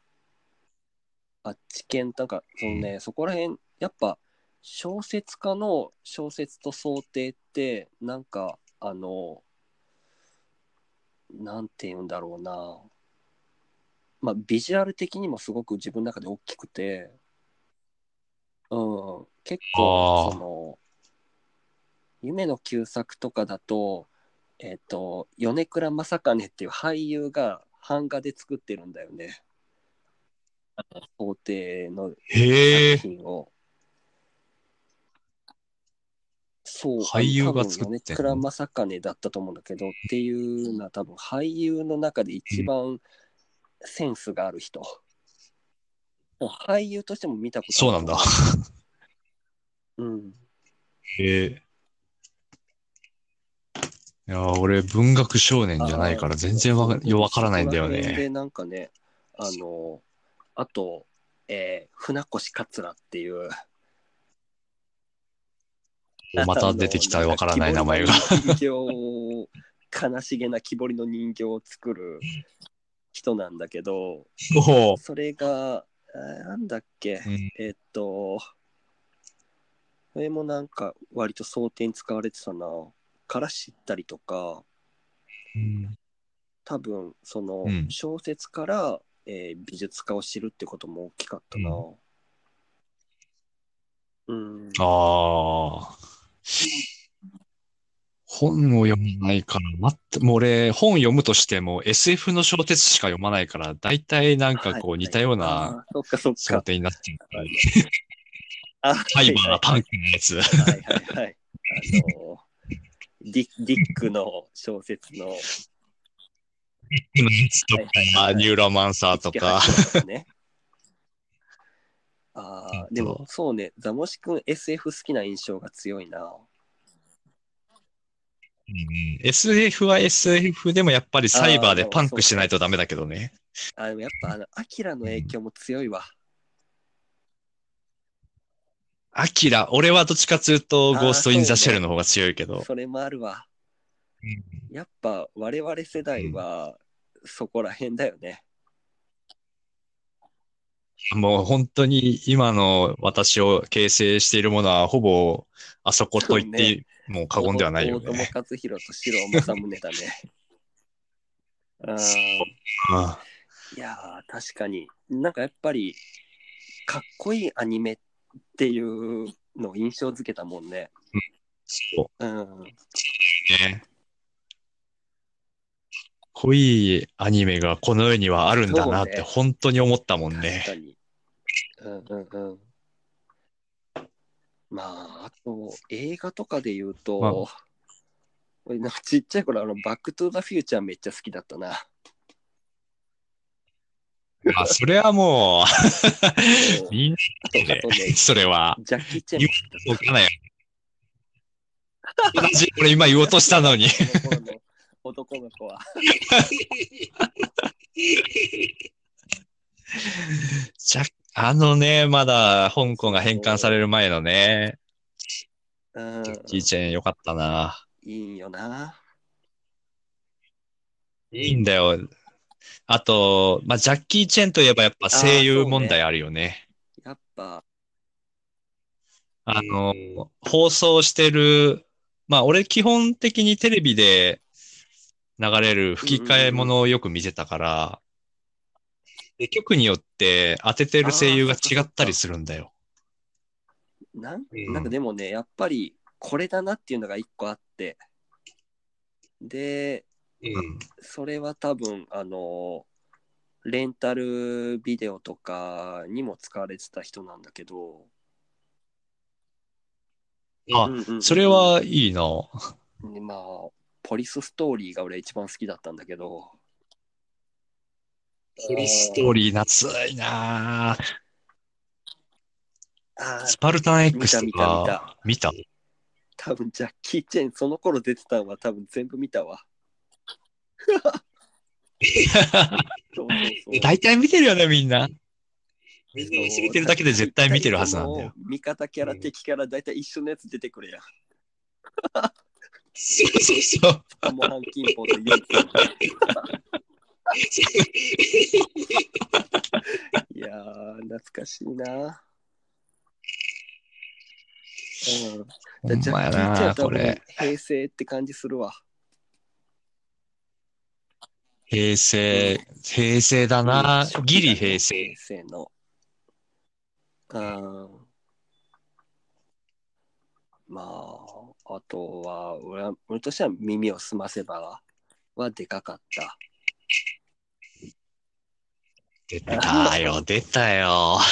あっち系、なんか、そのね、そこら辺、やっぱ、小説家の小説と想定って、なんか、あの、なんて言うんだろうな。まあ、ビジュアル的にもすごく自分の中で大きくて、うん、結構、その、夢の旧作とかだと、えっ、と、米倉正兼っていう俳優が版画で作ってるんだよね。あの想定の作。品を。そう、俳優が作ってんの？多分米倉正兼だったと思うんだけど、っていうのは多分俳優の中で一番センスがある人。俳優としても見たことそうなんだ。うん。へえ。いやー、俺文学少年じゃないから全然わかよわからないんだよそこら辺でね。なんかね、あの、あと、えー船越桂っていう。また出てきたわからない名前が。悲しげな木彫りの人形を作る人なんだけど。それが、えーなんだっけ、うんえーっと、それもなんか割と想定に使われてたな。から知ったりとか、うん多分そのうん小説から、えー美術家を知るってことも大きかったな。うん。ああ。本を読まないから、待って、もう俺、本読むとしても SF の小説しか読まないから、大体なんかこう似たような。想定になっちゃうから、あハイバー、パンクのやつ。はいはいはい。あのディディックの小説ののやつとはいはいはいはいか、ニューロマンサーとか。198とかね。ああ、でもそうね、ザモシ君 SF 好きな印象が強いな。うん SF は SF でもやっぱりサイバーでパンクしないとダメだけどね。あでもやっぱあの、アキラの影響も強いわ。アキラ、俺はどっちかというと、ゴースト・イン・ザ・シそうねェルの方が強いけど。それもあるわ。うんやっぱ我々世代はそこら辺だよね。もう本当に今の私を形成しているものはほぼあそこと言ってもう過言ではないよ大友ね。克弘と白正宗だね。うんあいやー、確かに。なんかやっぱり、かっこいいアニメっていうのを印象づけたもんね。そうん。うね。濃いアニメがこの世にはあるんだなってそうね本当に思ったもん確ね。かに。うんうんうん。まあ、あと、映画とかで言うと、まあ俺なんかちっちゃい頃、あの、バックトゥーザフューチャーめっちゃ好きだったな。あ、それはもそうう、みんなね、それは。ジャッキー・チェンも好きだそうかなよ。同じ、俺今言おうとしたのに。男の子は。じゃ、あのね、まだ香港が返還される前のね、うん、キーチェンよかったな。いいよな。いいんだよ。あと、まあ、ジャッキー・チェンといえばやっぱ声優問題あるよね。やっぱ、あの、放送してる、まあ、俺基本的にテレビで流れる吹き替えものをよく見てたから、で局によって当ててる声優が違ったりするんだよ。なんうんなんかでもね、やっぱりこれだなっていうのが一個あって、で、うん。それは多分、あの、レンタルビデオとかにも使われてた人なんだけど、あうんうんうんそれはいいな。でまあ、ポリスストーリーが俺一番好きだったんだけど、ポリストーリー夏いなスパルタン X と見た見たか、見た？多分ジャッキー・チェン、その頃出てたのは多分全部見たわ。大体見てるよね、みんな。みんな見てるだけで絶対見てるはずなんだよ。。味方キャラ、敵キャラ、大体一緒のやつ出てくるやん。そうそうそう。カモハンキンポとユイいやー、懐かしいな。うん。ほんまやな、これ。平成って感じするわ。平成、平成だな初期だ。ねギリ平成。平成の。うん。まあ、あとは、俺は、俺としては耳を澄ませばはでかかった。出たよ、出たよ。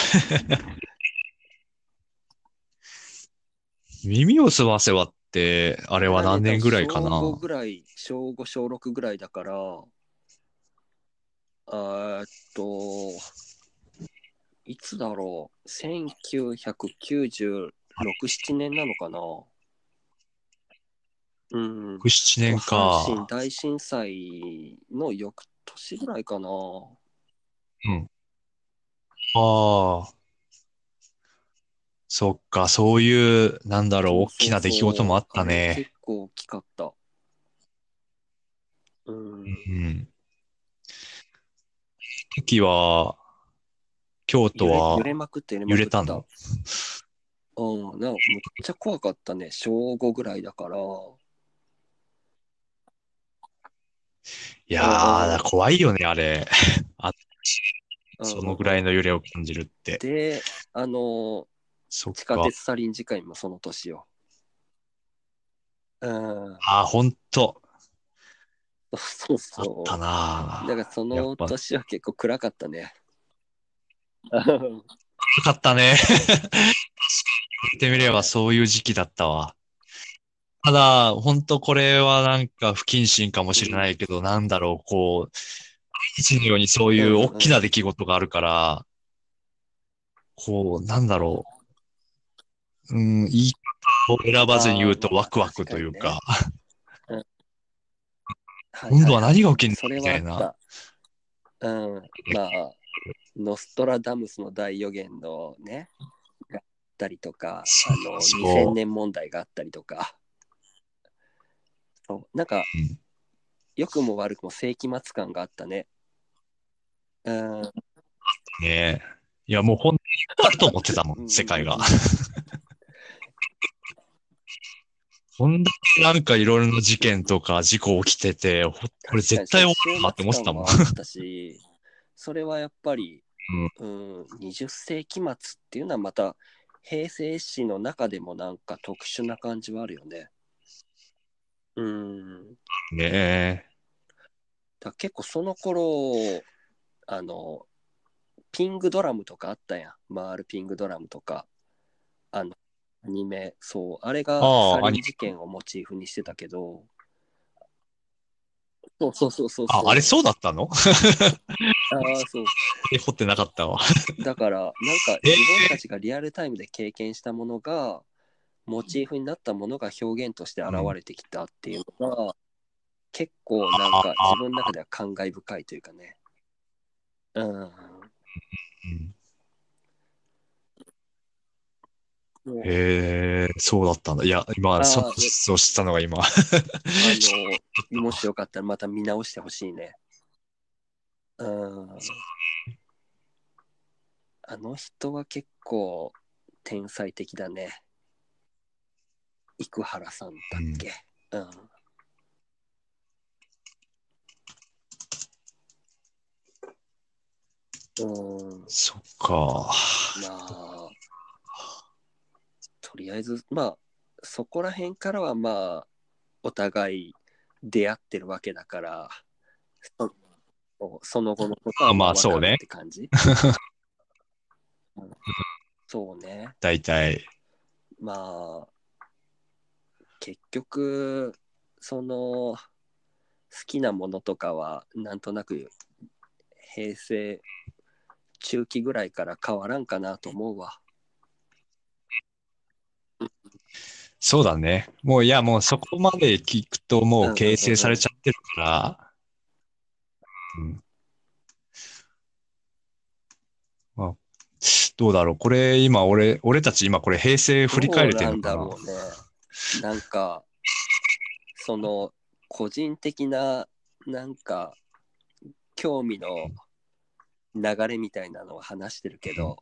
耳を澄ませばって、あれは何年ぐらいかな？小5ぐらい、小5、小6ぐらいだから、あーっと、いつだろう、1996、7年なのかな？うん。6、7年阪神か。大震災の翌年ぐらいかな。ああ。そっか、そういう、なんだろう、大きな出来事もあったあれね。結構大きかった。うん。うん。時は、京都揺れは揺れまくって揺れまくった。揺れたの？うん、なんかめっちゃ怖かったね。小5ぐらいだから。いやー、怖いよね、あれ。うんそのぐらいの揺れを感じるって。で、あの、そっか。地下鉄サリン事件もその年よ。うん、あー、ほんと。そうあそう。ったなだからその年は結構暗かったね。暗かったね。言ってみればそういう時期だったわ。ただ、本当これはなんか不謹慎かもしれないけど、なんだろう、こう、毎日のようにそういう大きな出来事があるから、こう、なんだろう、うん、言い方を選ばずに言うとワクワクというか、はい今度は何が起きるそれのみたいな。うん。まあ、ノストラダムスの大予言のね、があったりとか、あの、そう。2000年問題があったりとか。そう、なんか、うん良くも悪くも世紀末感があったね。うん。ねいや、もう本当にあると思ってたもうんん、世界がうん。こんだけなんかいろいろな事件とか事故起きてて、ほこれ絶対起こるなって思ってたもん。それはやっぱり、うん、20世紀末っていうのはまた平成史の中でもなんか特殊な感じはあるよね。うん。ねえ。だ結構その頃、あの、ピングドラムとかあったやん。回るピングドラムとか。あの、アニメ、そう。あれがサリン事件をモチーフにしてたけど、そうそうそうそうあ、あれそうだったの？ああ、そう。え、掘ってなかったわ。だから、なんか自分たちがリアルタイムで経験したものが、モチーフになったものが表現として現れてきたっていうのが、結構なんか自分の中では感慨深いというかね。うん。へえ、そうだったんだ。いや、今、そう、そうしたのが今。あの、もしよかったらまた見直してほしいね。うん。あの人は結構天才的だね。生原さんだっけ？うん。うん。そっか。まあ、とりあえず、まあ、そこら辺からはまあ、お互い出会ってるわけだから、そその後のことはまあそうねって感じ？う んそうね。大体。まあ、結局、その、好きなものとかは、なんとなく、平成中期ぐらいから変わらんかなと思うわ。そうだね。もう、いや、もうそこまで聞くともう形成されちゃってるから、うん。まあ、どうだろう。これ今、俺、俺たち今これ平成振り返れてるのかな？どうなんだろうね。なんか、その、個人的な、なんか、興味の流れみたいなのを話してるけど、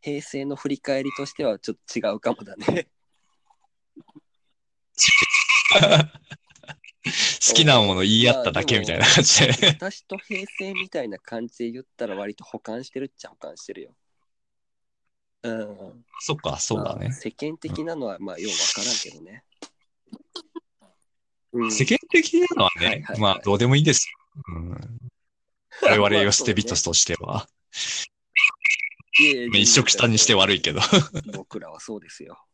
平成の振り返りとしてはちょっと違うかもだね。好きなもの言い合っただけみたいな感じで。私と平成みたいな感じで言ったら割と保管してるっちゃ保管してるよ。うん。そっか、そうだね。まあ世間的なのはまあようわからんけどね。うん世間的なのはねはいはいは、いまあ、どうでもいいですよ。うん、我々よ捨て人としては。一色下にして悪いけど。僕らはそうですよ。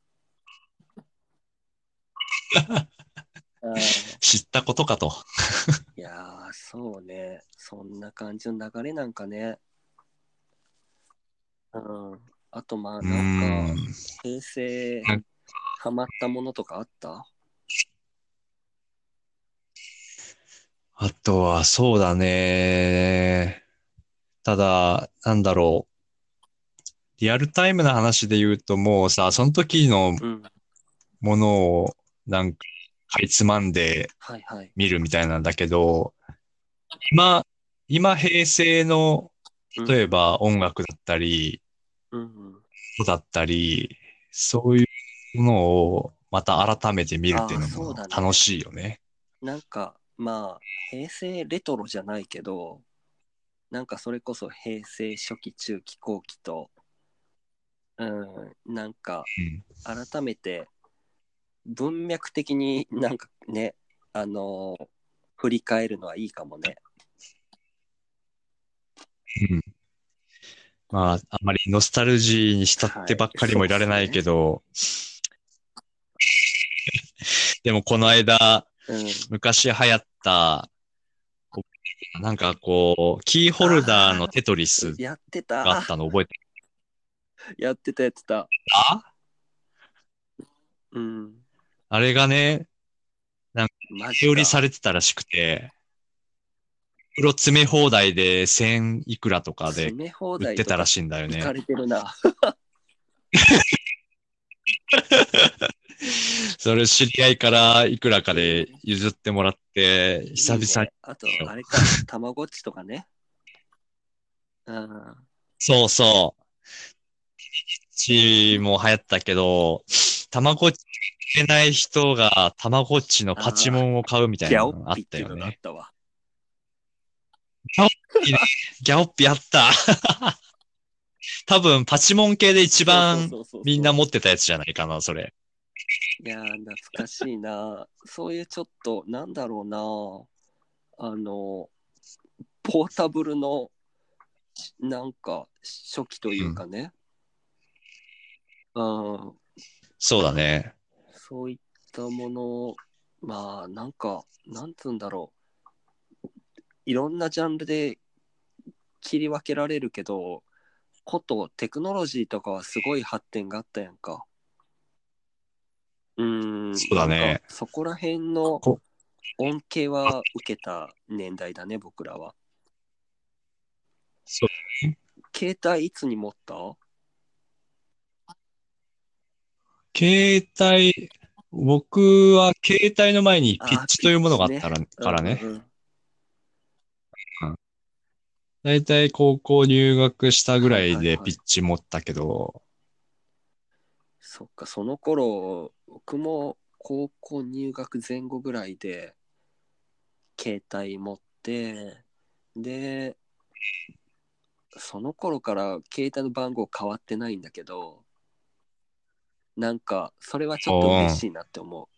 知ったことかと。いやー、そうね。そんな感じの流れなんかね。うん。あと、まあ、うなんか、ん。平成ハマったものとかあった？あとは、そうだね。ただ、なんだろう。リアルタイムな話で言うと、もうさ、その時のうん。ものを、なんか、かいつまんではいはい。見るみたいなんだけど、今、今平成の、例えば音楽だったり、うんだったり、そういうものをまた改めて見るっていうのも楽しいよね。なんか、まあ、平成レトロじゃないけど、なんかそれこそ平成初期、中期、後期と、うん、なんかうん。改めて文脈的になんかね、あのー振り返るのはいいかもね。うん。まあ、あんまりノスタルジーに浸ってばっかりもいられないけど、でもこの間、うん。昔流行った、なんかこう、キーホルダーのテトリスやってがあた。ったの覚えてやってたやってた。たうん。あれがね、マ手ジか。売りされてたらしくて、袋詰め放題で1000いくらとかで売ってたらしいんだよ行かね。れてるな。それ知り合いからいくらかで譲ってもらって、久々に、あと、あれか、たまごっちとかね。うん。そうそう。ちも流行ったけど、たまごっち買えない人がたまごっちのパチモンを買うみたいギャオなのあったよね。のがあったわ。ギャオッピあった。多分パチモン系で一番みんな持ってたやつじゃないかな、それ。いやー、懐かしいな。そういうちょっと、なんだろうな。あの、ポータブルの、なんか、初期というかね。うん、そうだね。そういったもの、まあ、なんか、なんつうんだろう。いろんなジャンルで切り分けられるけど、ことテクノロジーとかはすごい発展があったやんか。うーん。そうだね。そこら辺のこ恩恵は受けた年代だね、僕らは。そう。携帯いつに持った？携帯、僕は携帯の前にピッチというものがあったらからね。うんうんうん。だいたい高校入学したぐらいはいはいはい。でピッチ持ったけど、そっか、その頃、僕も高校入学前後ぐらいで、携帯持って、で、その頃から携帯の番号変わってないんだけど、なんか、それはちょっと嬉しいなって思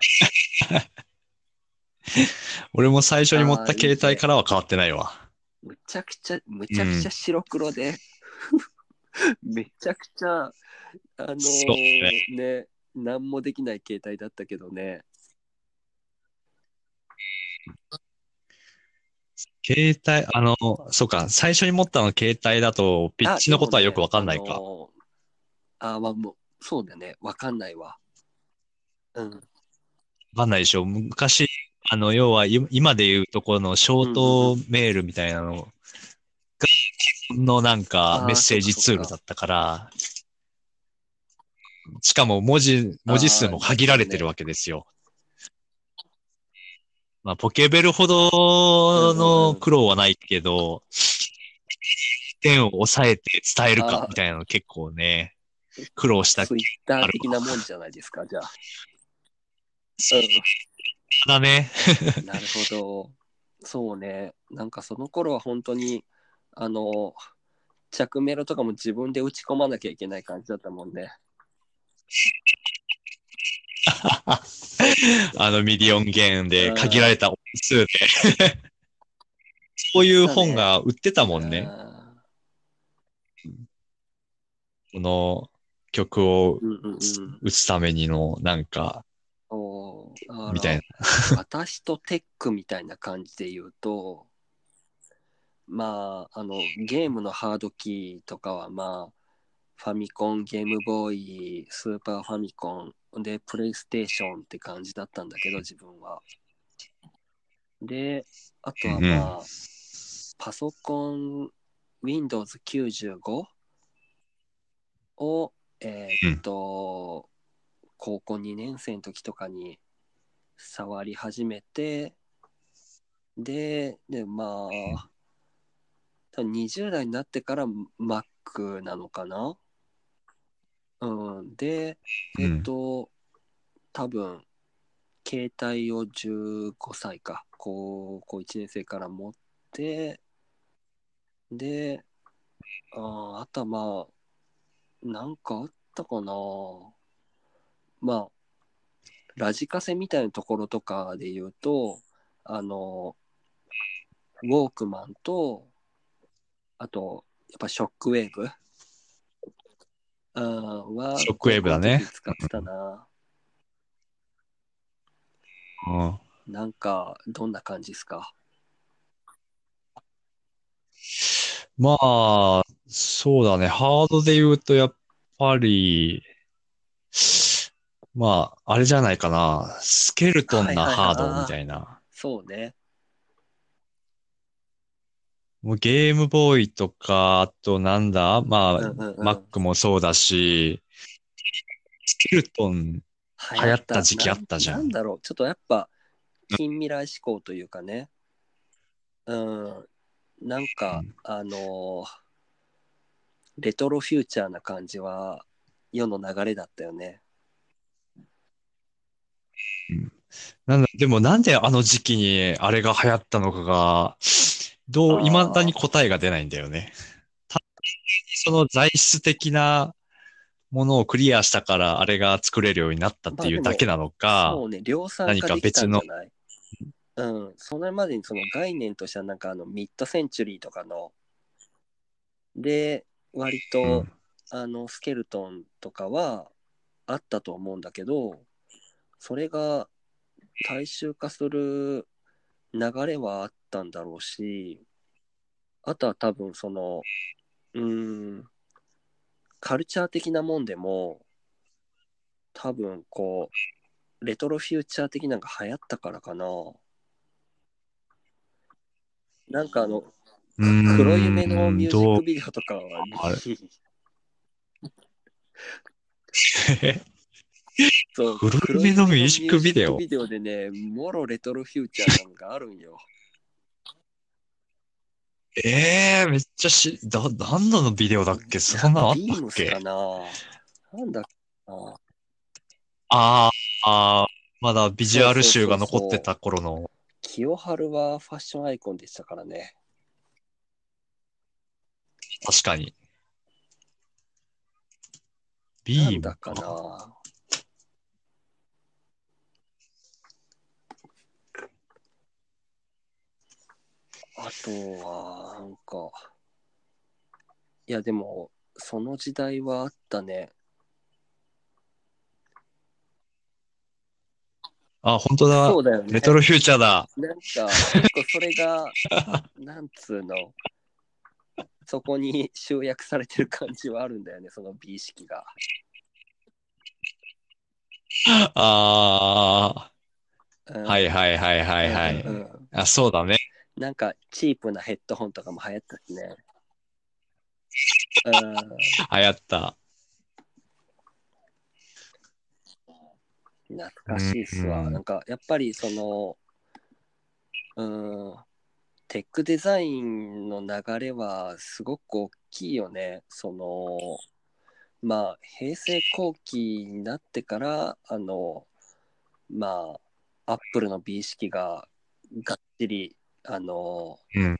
俺も最初に持った携帯からは変わってないわ。う。むちゃくちゃ、むちゃくちゃ白黒で、めちゃくちゃ、あのーね、何もできない携帯だったけどね。携帯、あの、そうか、最初に持ったの携帯だと、ピッチのことはよくわかんないか。あねあまあもう、そうだね。わかんないわ。うん。わかんないでしょ。昔、あの、要は、い今で言うところのショートメールみたいなのが、のなんかメッセージツールだったから、しかも文字、文字数も限られてるわけですよ。まあ、ポケベルほどの苦労はないけど、点を抑えて伝えるかみたいなの結構ね、苦労したツイッター的なもんじゃないですか、じゃあ。だね。うん、なるほど。そうね。なんかその頃は本当に、あの、着メロとかも自分で打ち込まなきゃいけない感じだったもんね。あのミリオンゲームで限られた音数で。そういう本が売ってたもんね。あこの曲を。打つためにの、なんか、みたいな。私とテックみたいな感じで言うと、まあ、あの、ゲームのハードキーとかは、まあ、ファミコン、ゲームボーイ、スーパーファミコン、で、プレイステーションって感じだったんだけど、自分は。で、あとはまあ、パソコン、Windows 95を、えーっと、高校2年生の時とかに触り始めて、で、で、まあ、多分20代になってから Mac なのかな？うん。で、えっと、多分、携帯を15歳か、高校1年生から持って、で、あーあとはまあ、なんかあったかな？まあ、ラジカセみたいなところとかで言うと、あの、ウォークマンと、あと、やっぱショックウェーブ？あーは、ショックウェーブだね使ってたな。うん。なんか、どんな感じですか？まあ、そうだね。ハードで言うと、やっぱり、まあ、あれじゃないかな。スケルトンなはいはいはいハードみたいな。そうね。もうゲームボーイとか、あとなんだまあ、うんうんうん。Mac もそうだし、スケルトン、流行った時期あったじゃんななんだろう、ちょっとやっぱ、近未来志向というかね。うん。なんか、うんあのーレトロフューチャーな感じは、世の流れだったよね。なんだ、でもなんであの時期にあれが流行ったのかが、どう、未だに答えが出ないんだよね。単純にその材質的なものをクリアしたからあれが作れるようになったっていうだけなのか、そうね、量産化何か別ないうん、それまでにその概念としてはなんかあのミッドセンチュリーとかので割と、うんあのスケルトンとかはあったと思うんだけどそれが大衆化する流れはあったんだろうしあとは多分そのうーんカルチャー的なもんでも多分こうレトロフューチャー的なのが流行ったからかな。なんかあの黒夢のミュージックビデオ。とかはそう黒夢のミュージックビデオビデオでね、もろレトロフューチャーなのがあるんよ。ええめっちゃし、だ、何のビデオだっけ？そんなのあったっけ？かな。なんだっけな。あーあー、まだビジュアル集が残ってた頃の。清春はファッションアイコンでしたからね。確かに。なビームか。なあとは、なんか、いやでも、その時代はあったね。あ、本当だ。そうだよね。レトロフューチャーだ。なんか、結構それが、なんつうの、そこに集約されてる感じはあるんだよね、その美意識が。あうんあ、はいはいはいはいはい。うんうんうんあ、そうだね。なんか、チープなヘッドホンとかも流行ったしね。うん流行った。懐かしいっすわ。うんなんか、やっぱりその、うん、テックデザインの流れはすごく大きいよね。その、まあ、平成後期になってから、あの、まあ、アップルの美意識ががっちり、あの、うん。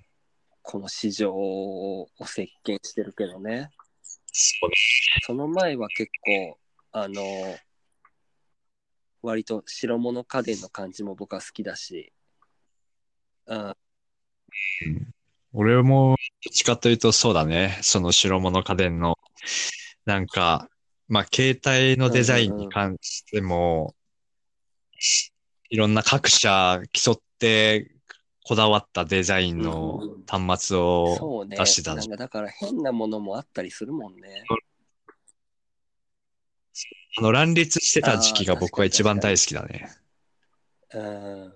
この市場を席巻してるけどね。その前は結構、あの、割と白物家電の感じも僕は好きだし、うん、俺も、どっちかというとそうだね。その白物家電の、なんか、まあ、携帯のデザインに関しても、いろんな各社競ってこだわったデザインの端末をそうね。出してたなんかだから変なものもあったりするもんね。あの乱立してた時期が僕は一番大好きだね。うん。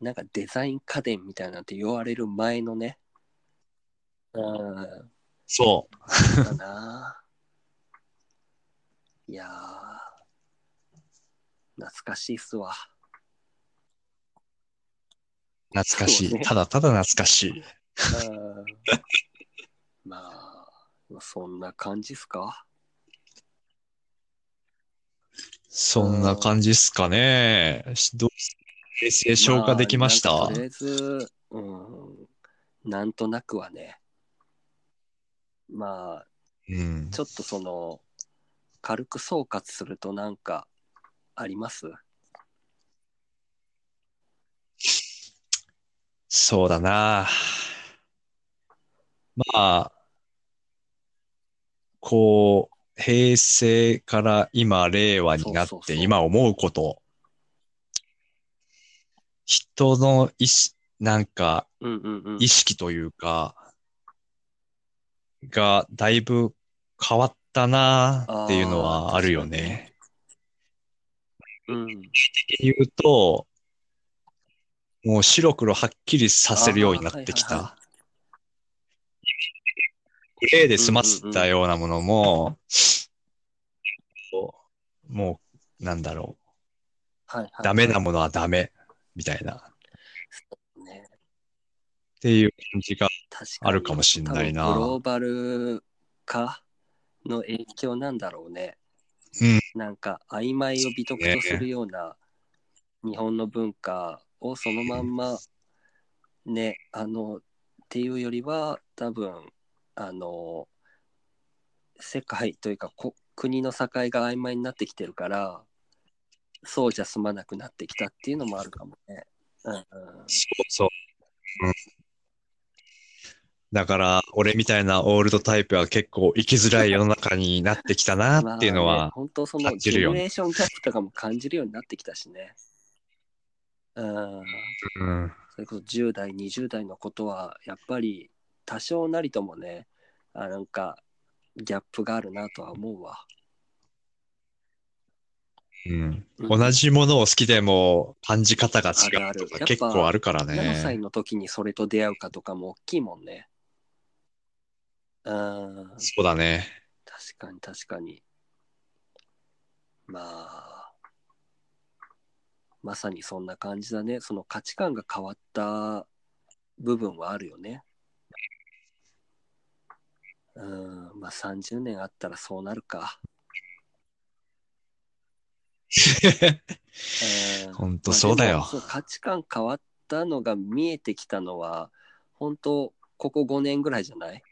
なんかデザイン家電みたいなんて言われる前のね。うん。そう。だな。いやー、懐かしいっすわ。懐かしい。ねただただ懐かしい。うんまあ、まあそんな感じっすか？そんな感じっすかね。どう平成消化できました、あなんかとりあえず、うん、なんとなくはね。まあ、うん。ちょっとその、軽く総括するとなんかあります？そうだな。まあ、こう、平成から今、令和になっそうそうそうて今思うこと。人の意識、なんか、うんうんうん。意識というか、がだいぶ変わったなっていうのはあるよね。うん。言うと、もう白黒はっきりさせるようになってきあーはいはいた。グレーで済ませたようなものも、もう、なんだろはいはい。う、ダメなものはダメ、みたいな、っね。ていう感じが。あるかもしんないなグローバル化の影響なんだろうね。うん。なんか曖昧を美徳とするような日本の文化をそのまんまね、あの、っていうよりは多分、あの、世界というかこ国の境が曖昧になってきてるから、そうじゃ済まなくなってきたっていうのもあるかもね。うんうん。そうそう。うん。だから、俺みたいなオールドタイプは結構生きづらい世の中になってきたなっていうのまあねは、本当そのジェネレーションギャップとかも感じるようになってきたしね。うん。うん。それこそ10代、20代のことは、やっぱり多少なりともね、あなんかギャップがあるなとは思うわ。うん。うん同じものを好きでも感じ方が違うとか結構あるから何歳ね。の時にそれと出会うかとかも大きいもんね。うん。そうだね。確かに確かに。まあ、まさにそんな感じだね。その価値観が変わった部分はあるよね。うん、まあ30年あったらそうなるか。うんほんとそうだよまあ価値観変わったのが見えてきたのは、本当ここ5年ぐらいじゃない？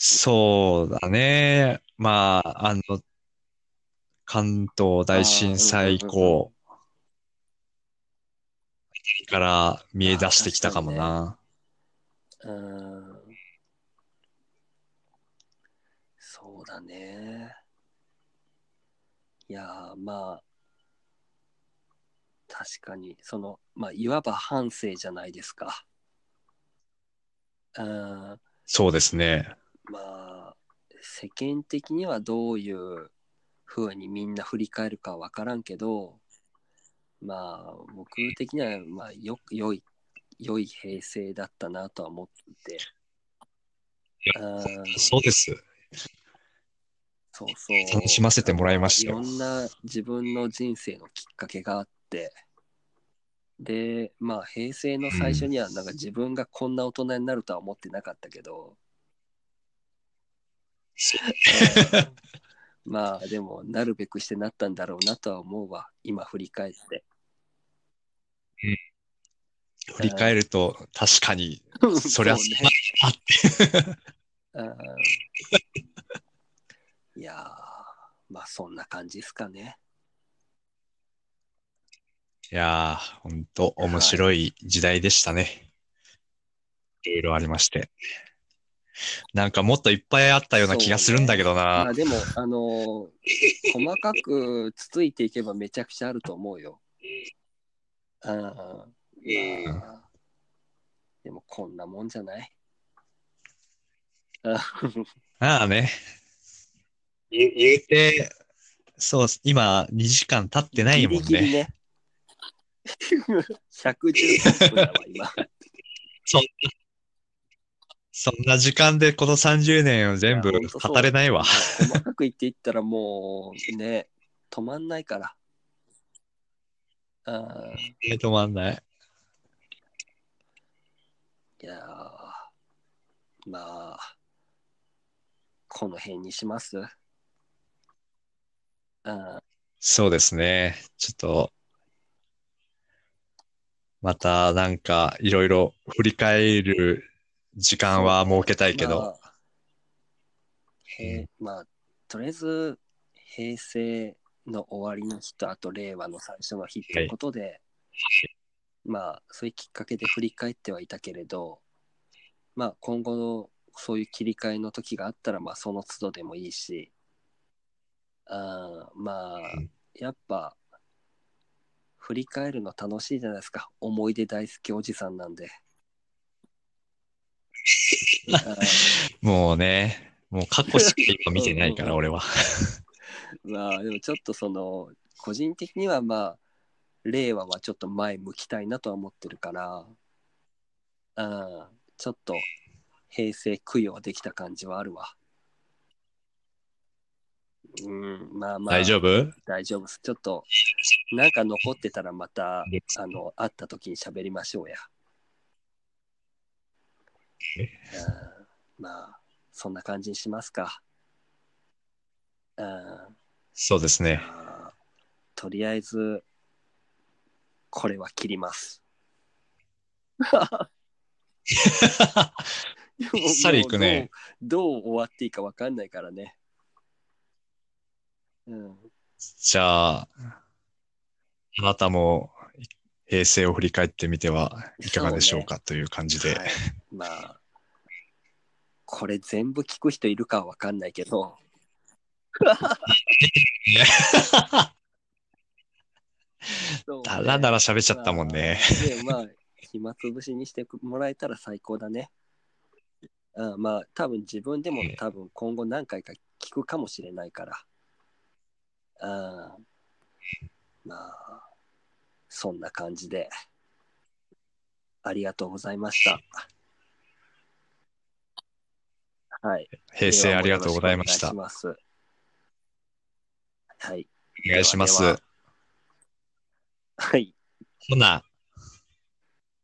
そうだね。まあ、あの、関東大震災以降から見え出してきたかもな。うんそうだね。いやー、まあ、確かに、その、まあ、いわば反省じゃないですか。うん、そうですね。まあ、世間的にはどういう風にみんな振り返るかわからんけど、まあ、僕的には、まあ、よ、良い、良い平成だったなとは思って。いて。うんそうです。そうそう。楽しませてもらいましたよ。いろんな自分の人生のきっかけがあって、で、まあ平成の最初にはなんか自分がこんな大人になるとは思ってなかったけど、まあでもなるべくしてなったんだろうなとは思うわ、今振り返って。振り返ると確かに、そりゃうねあって。うんいやー、まあそんな感じですかね。いやー、ほんと面白い時代でしたね。いろいろありまして。なんかもっといっぱいあったような気がするんだけどな。まあでも、あのー 細かくつついていけばめちゃくちゃあると思うよ。うん。まあ、でもこんなもんじゃない？う んああね。言言うて、そう、今2時間経ってないもんね。ギリギリね。113分だわ、今。そんな、そんな時間でこの30年を全部語れないわ。細かく言っていったらもうね、止まんないから。うん。止まんない。いやーまあ、この辺にします？うん。そうですね。ちょっと、またなんかいろいろ振り返る時間は設けたいけど、まあ、へまあ、とりあえず、平成の終わりの日と、あと令和の最初の日ということで、まあ、そういうきっかけで振り返ってはいたけれど、まあ、今後のそういう切り替えの時があったら、まあ、その都度でもいいし、あーまあ、やっぱ、振り返るの楽しいじゃないですか。思い出大好きおじさんなんで。もうね、もう過去しか今見てないから、俺は。まあでもちょっとその個人的にはまあ令和はちょっと前向きたいなとは思ってるから、うん、ちょっと平成供養できた感じはあるわ。うん、まあまあ大丈夫？大丈夫です。ちょっとなんか残ってたらまたあの会った時に喋りましょうや。うん、まあそんな感じにしますか。うんそうですね。とりあえず、これは切ります。さりいくねどう。どう終わっていいか分かんないからね。うん。じゃあ、あなたも平成を振り返ってみてはいかがでしょうかという感じで。はい、まあ、これ全部聞く人いるかは分かんないけど、だらだら喋っちゃったもんね。まあ、でまあ、暇つぶしにしてもらえたら最高だね。うん、まあ、多分自分でも多分今後何回か聞くかもしれないから。うん、まあ、そんな感じで。ありがとうございました。はい。平成ありがとうございました。ではい。お願いします。はい。ほな、